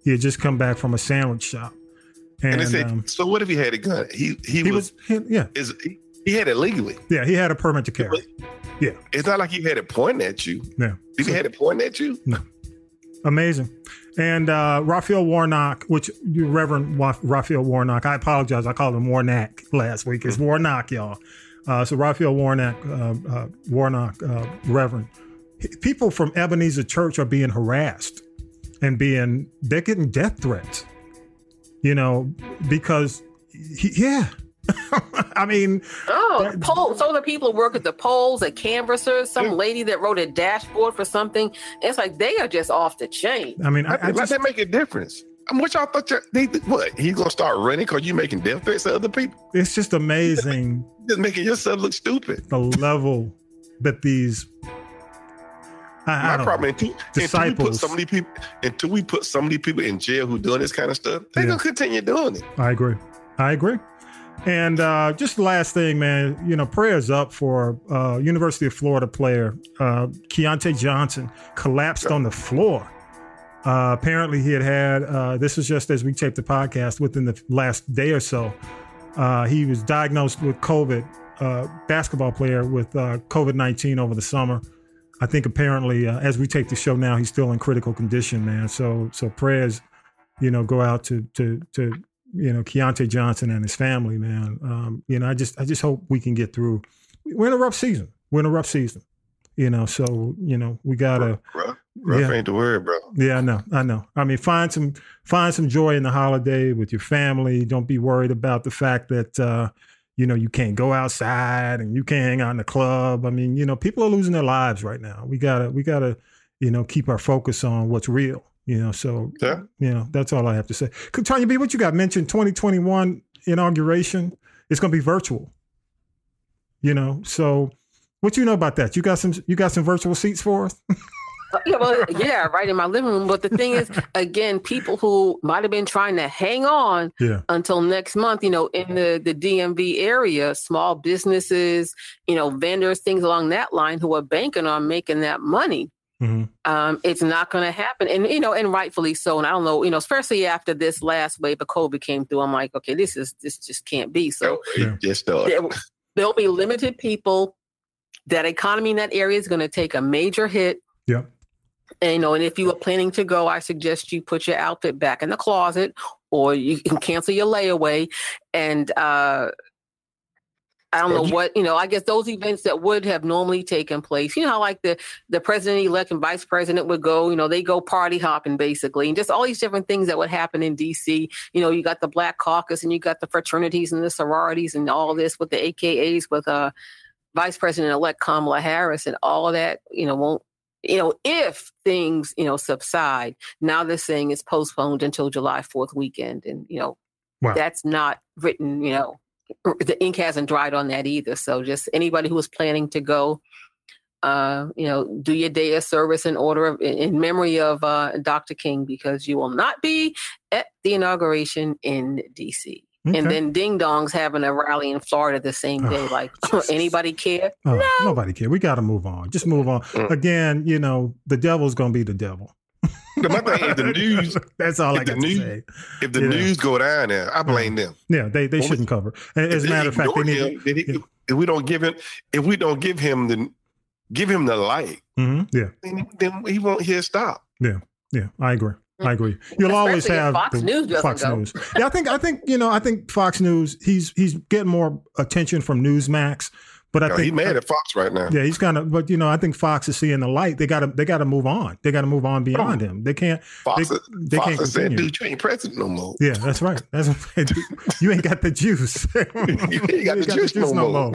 he had just come back from a sandwich shop. And, And, they say, um, so what if he had a gun? He he, he was, was he- yeah. is he, he had it legally. yeah he had a permit to carry. Yeah. It's not like he had it pointing at you. yeah. If he had it pointing at you, No. amazing. And uh raphael warnock which reverend Wa- raphael warnock i apologize i called him warnock last week. It's warnock y'all. Uh so raphael warnock uh, uh warnock uh reverend. People from ebenezer church are being harassed and being they're getting death threats you know because he, yeah. I mean, oh, poll. So the people who work at the polls, at canvassers, some lady that wrote a dashboard for something. It's like they are just off the chain. I mean, I, Like I just, that make a difference. I mean, what y'all thought? you- They, what? He's gonna start running because you making death threats to other people? it's just amazing Just making yourself look stupid. the level that these. I, I My problem until, until we put so many people until we put so many people in jail who doing this kind of stuff, they're Yeah. gonna continue doing it. I agree. I agree. And uh, just the last thing, man, you know, prayers up for uh, University of Florida player uh, Keontae Johnson collapsed on the floor. Uh, apparently, he had had uh, this was just as we taped the podcast within the last day or so. Uh, he was diagnosed with COVID. Uh, basketball player with uh, COVID nineteen over the summer. I think apparently, uh, as we take the show now, he's still in critical condition, man. So, so prayers, you know, go out to to to you know Keontae Johnson and his family, man. Um, you know, I just I just hope we can get through. We're in a rough season. We're in a rough season. You know, so you know we gotta. Rough, rough Yeah. ain't the word, bro. Yeah, I know, I know. I mean, find some find some joy in the holiday with your family. Don't be worried about the fact that uh, you know you can't go outside and you can't hang out in the club. I mean, you know, people are losing their lives right now. We gotta we gotta you know keep our focus on what's real. You know, so Yeah. you know that's all I have to say. Tanya B, what you got mentioned? Twenty twenty one inauguration. It's going to be virtual. You know, so what you know about that? You got some you got some virtual seats for us? Yeah, well, yeah, right in my living room. But the thing is, again, people who might have been trying to hang on Yeah. until next month, you know, in the the DMV area, small businesses, you know, vendors, things along that line, who are banking on making that money. Mm-hmm. Um, it's not going to happen, and you know, and rightfully so. And I don't know, you know, especially after this last wave of COVID came through, I'm like, okay, this is this just can't be. So It Just there, there'll be limited people. That economy in that area is going to take a major hit. Yeah. And, you know, and if you are planning to go, I suggest you put your outfit back in the closet or you can cancel your layaway. And uh I don't know what, you know, I guess those events that would have normally taken place, you know, like the the president elect and vice president would go, you know, they go party hopping basically, and just all these different things that would happen in DC. You know, you got the black caucus and you got the fraternities and the sororities and all this with the AKAs with uh Vice President elect Kamala Harris and all of that, you know, won't you know, if things, you know, subside, now they're saying it's postponed until July 4th weekend. And, you know, Wow. that's not written, you know, the ink hasn't dried on that either. So just anybody who was planning to go, uh, you know, do your day of service in order of, in- in memory of uh, Dr. King, because you will not be at the inauguration in DC. Okay. And then Ding Dong's having a rally in Florida the same day. Oh, like, anybody care? Oh, Nobody care. We got to move on. Just move on. Mm. Again, you know, the devil's going to be the devil. The my thing is the news. That's all I if the got to news, say. if the Yeah. news go down there, I blame them. Yeah, they, they Well, shouldn't cover. As a matter of fact, they need him, then he- if we don't give him, if we don't give him the, give him the light, Mhm, Yeah, then, then he won't hear stop. yeah, yeah. I agree. I agree. You'll always Especially if have Fox News Fox go. News. Yeah, I think I think you know I think Fox News. He's he's getting more attention from Newsmax, but I Yo, think he mad at Fox right now. Yeah, he's kind of. But you know, I think Fox is seeing the light. They got to they got to move on. They got to move on beyond him. They can't. Fox, they, they Fox can't said, dude, you ain't president no more. Yeah, that's right. That's you ain't got the juice. You ain't got the juice no more.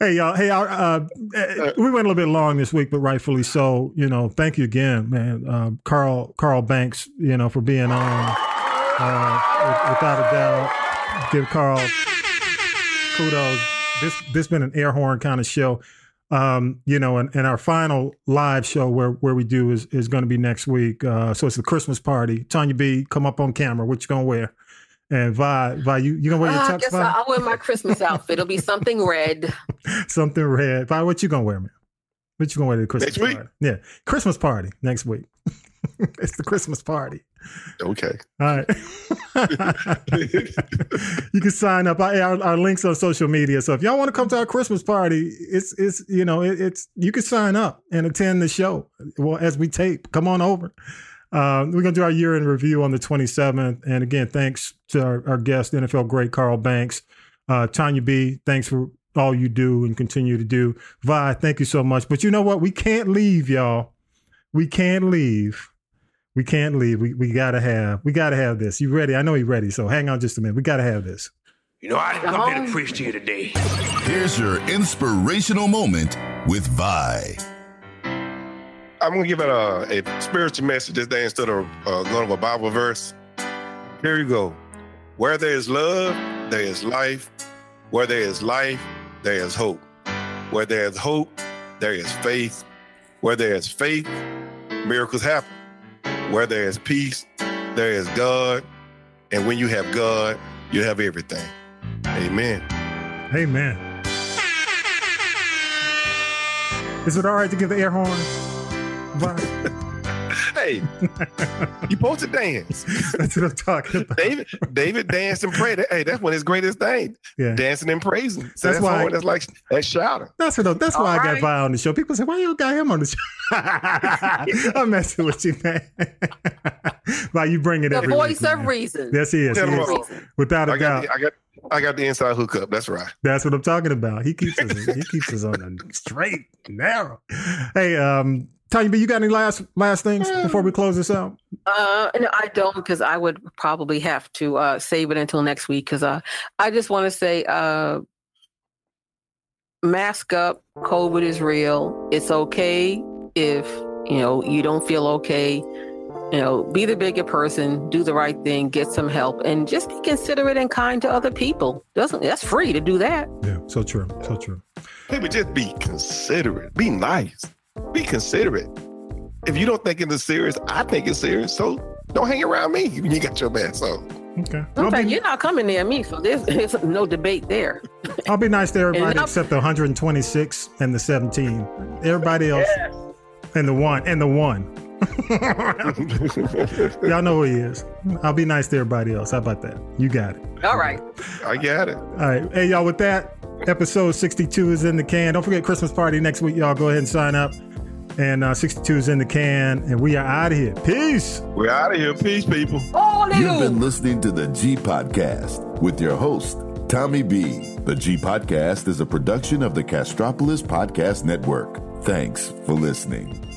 hey y'all. Hey, uh, uh, we went a little bit long this week, but rightfully so. You know, thank you again, man, uh, Carl Carl Banks. You know, for being on. Uh, without a doubt, give Carl kudos. This this been an air horn kind of show. Um, you know, and, and our final live show where where we do is is going to be next week. Uh, so it's the Christmas party. Tanya B, come up on camera. What you gonna wear? And Vi, Vi, you you gonna wear your Uh, I guess Vi? I'll wear my Christmas outfit. It'll be something red. Something red. Vi, what you gonna wear, man? What you gonna wear to the Christmas Next week? party? Yeah, Christmas party next week. it's the Christmas party. Okay. All right. you can sign up. I, our, our links on social media. So if y'all want to come to our Christmas party, it's it's you know it, it's you can sign up and attend the show. Well, as we tape, come on over. Uh, we're gonna do our year in review on the 27th. And again, thanks to our, our guest, NFL great Carl Banks, uh, Tanya B. Thanks for all you do and continue to do. Vi, thank you so much. But you know what? We can't leave, y'all. We can't leave. We can't leave. We we gotta have we gotta have this. You ready? I know you're ready. So hang on just a minute. We gotta have this. You know, I didn't come here to preach to you today. Here's your inspirational moment with Vi. I'm gonna give it a, a spiritual message this day instead of uh, going of a Bible verse. Here you go. Where there is love, there is life. Where there is life, there is hope. Where there is hope, there is faith. Where there is faith, miracles happen. Where there is peace, there is God. And when you have God, you have everything. Amen. Amen. Is it all right to give the air horn? Bye. hey, you supposed to dance. That's what I'm talking about. David, David danced and prayed. Hey, that's one of his greatest things. Yeah. Dancing and praising. So That's that's, why- why that's like that's shouting. That's what. That's why I All got right. Vi on the show. People say, "Why you got him on the show?" I'm messing with you, man. Why you bring it The every voice week, of man. reason. Yes, he is. He is. what- Without a I doubt. got, the, I got I got the inside hookup. That's right. That's what I'm talking about. He keeps us. he keeps us on the straight narrow. Hey, um, Tanya, but you got any last last things before we close this out? Uh, no, I don't because I would probably have to uh, save it until next week because uh, I just want to say uh, mask up. COVID is real. It's okay if you know you don't feel okay. You know, be the bigger person, do the right thing, get some help, and just be considerate and kind to other people. Doesn't that's free to do that. Yeah, so true, so true. Maybe just be considerate. Be nice. Be considerate. If you don't think it's serious, I think it's serious. So don't hang around me when you got your mask on. Okay. In fact, you're not coming near me, so there's, there's no debate there. I'll be nice to everybody except the 126 and the 17. Everybody else and the one and the one. Y'all know who he is. I'll be nice to everybody else. How about that? You got it. All right. I got it. All right. Hey, y'all, with that, episode 62 is in the can. Don't forget Christmas party next week. Y'all go ahead and sign up. And uh, 62 is in the can. And we are out of here. Peace. We're out of here. Peace, people. You've been listening to the G Podcast with your host, Tommy B. The G Podcast is a production of the Castropolis Podcast Network. Thanks for listening.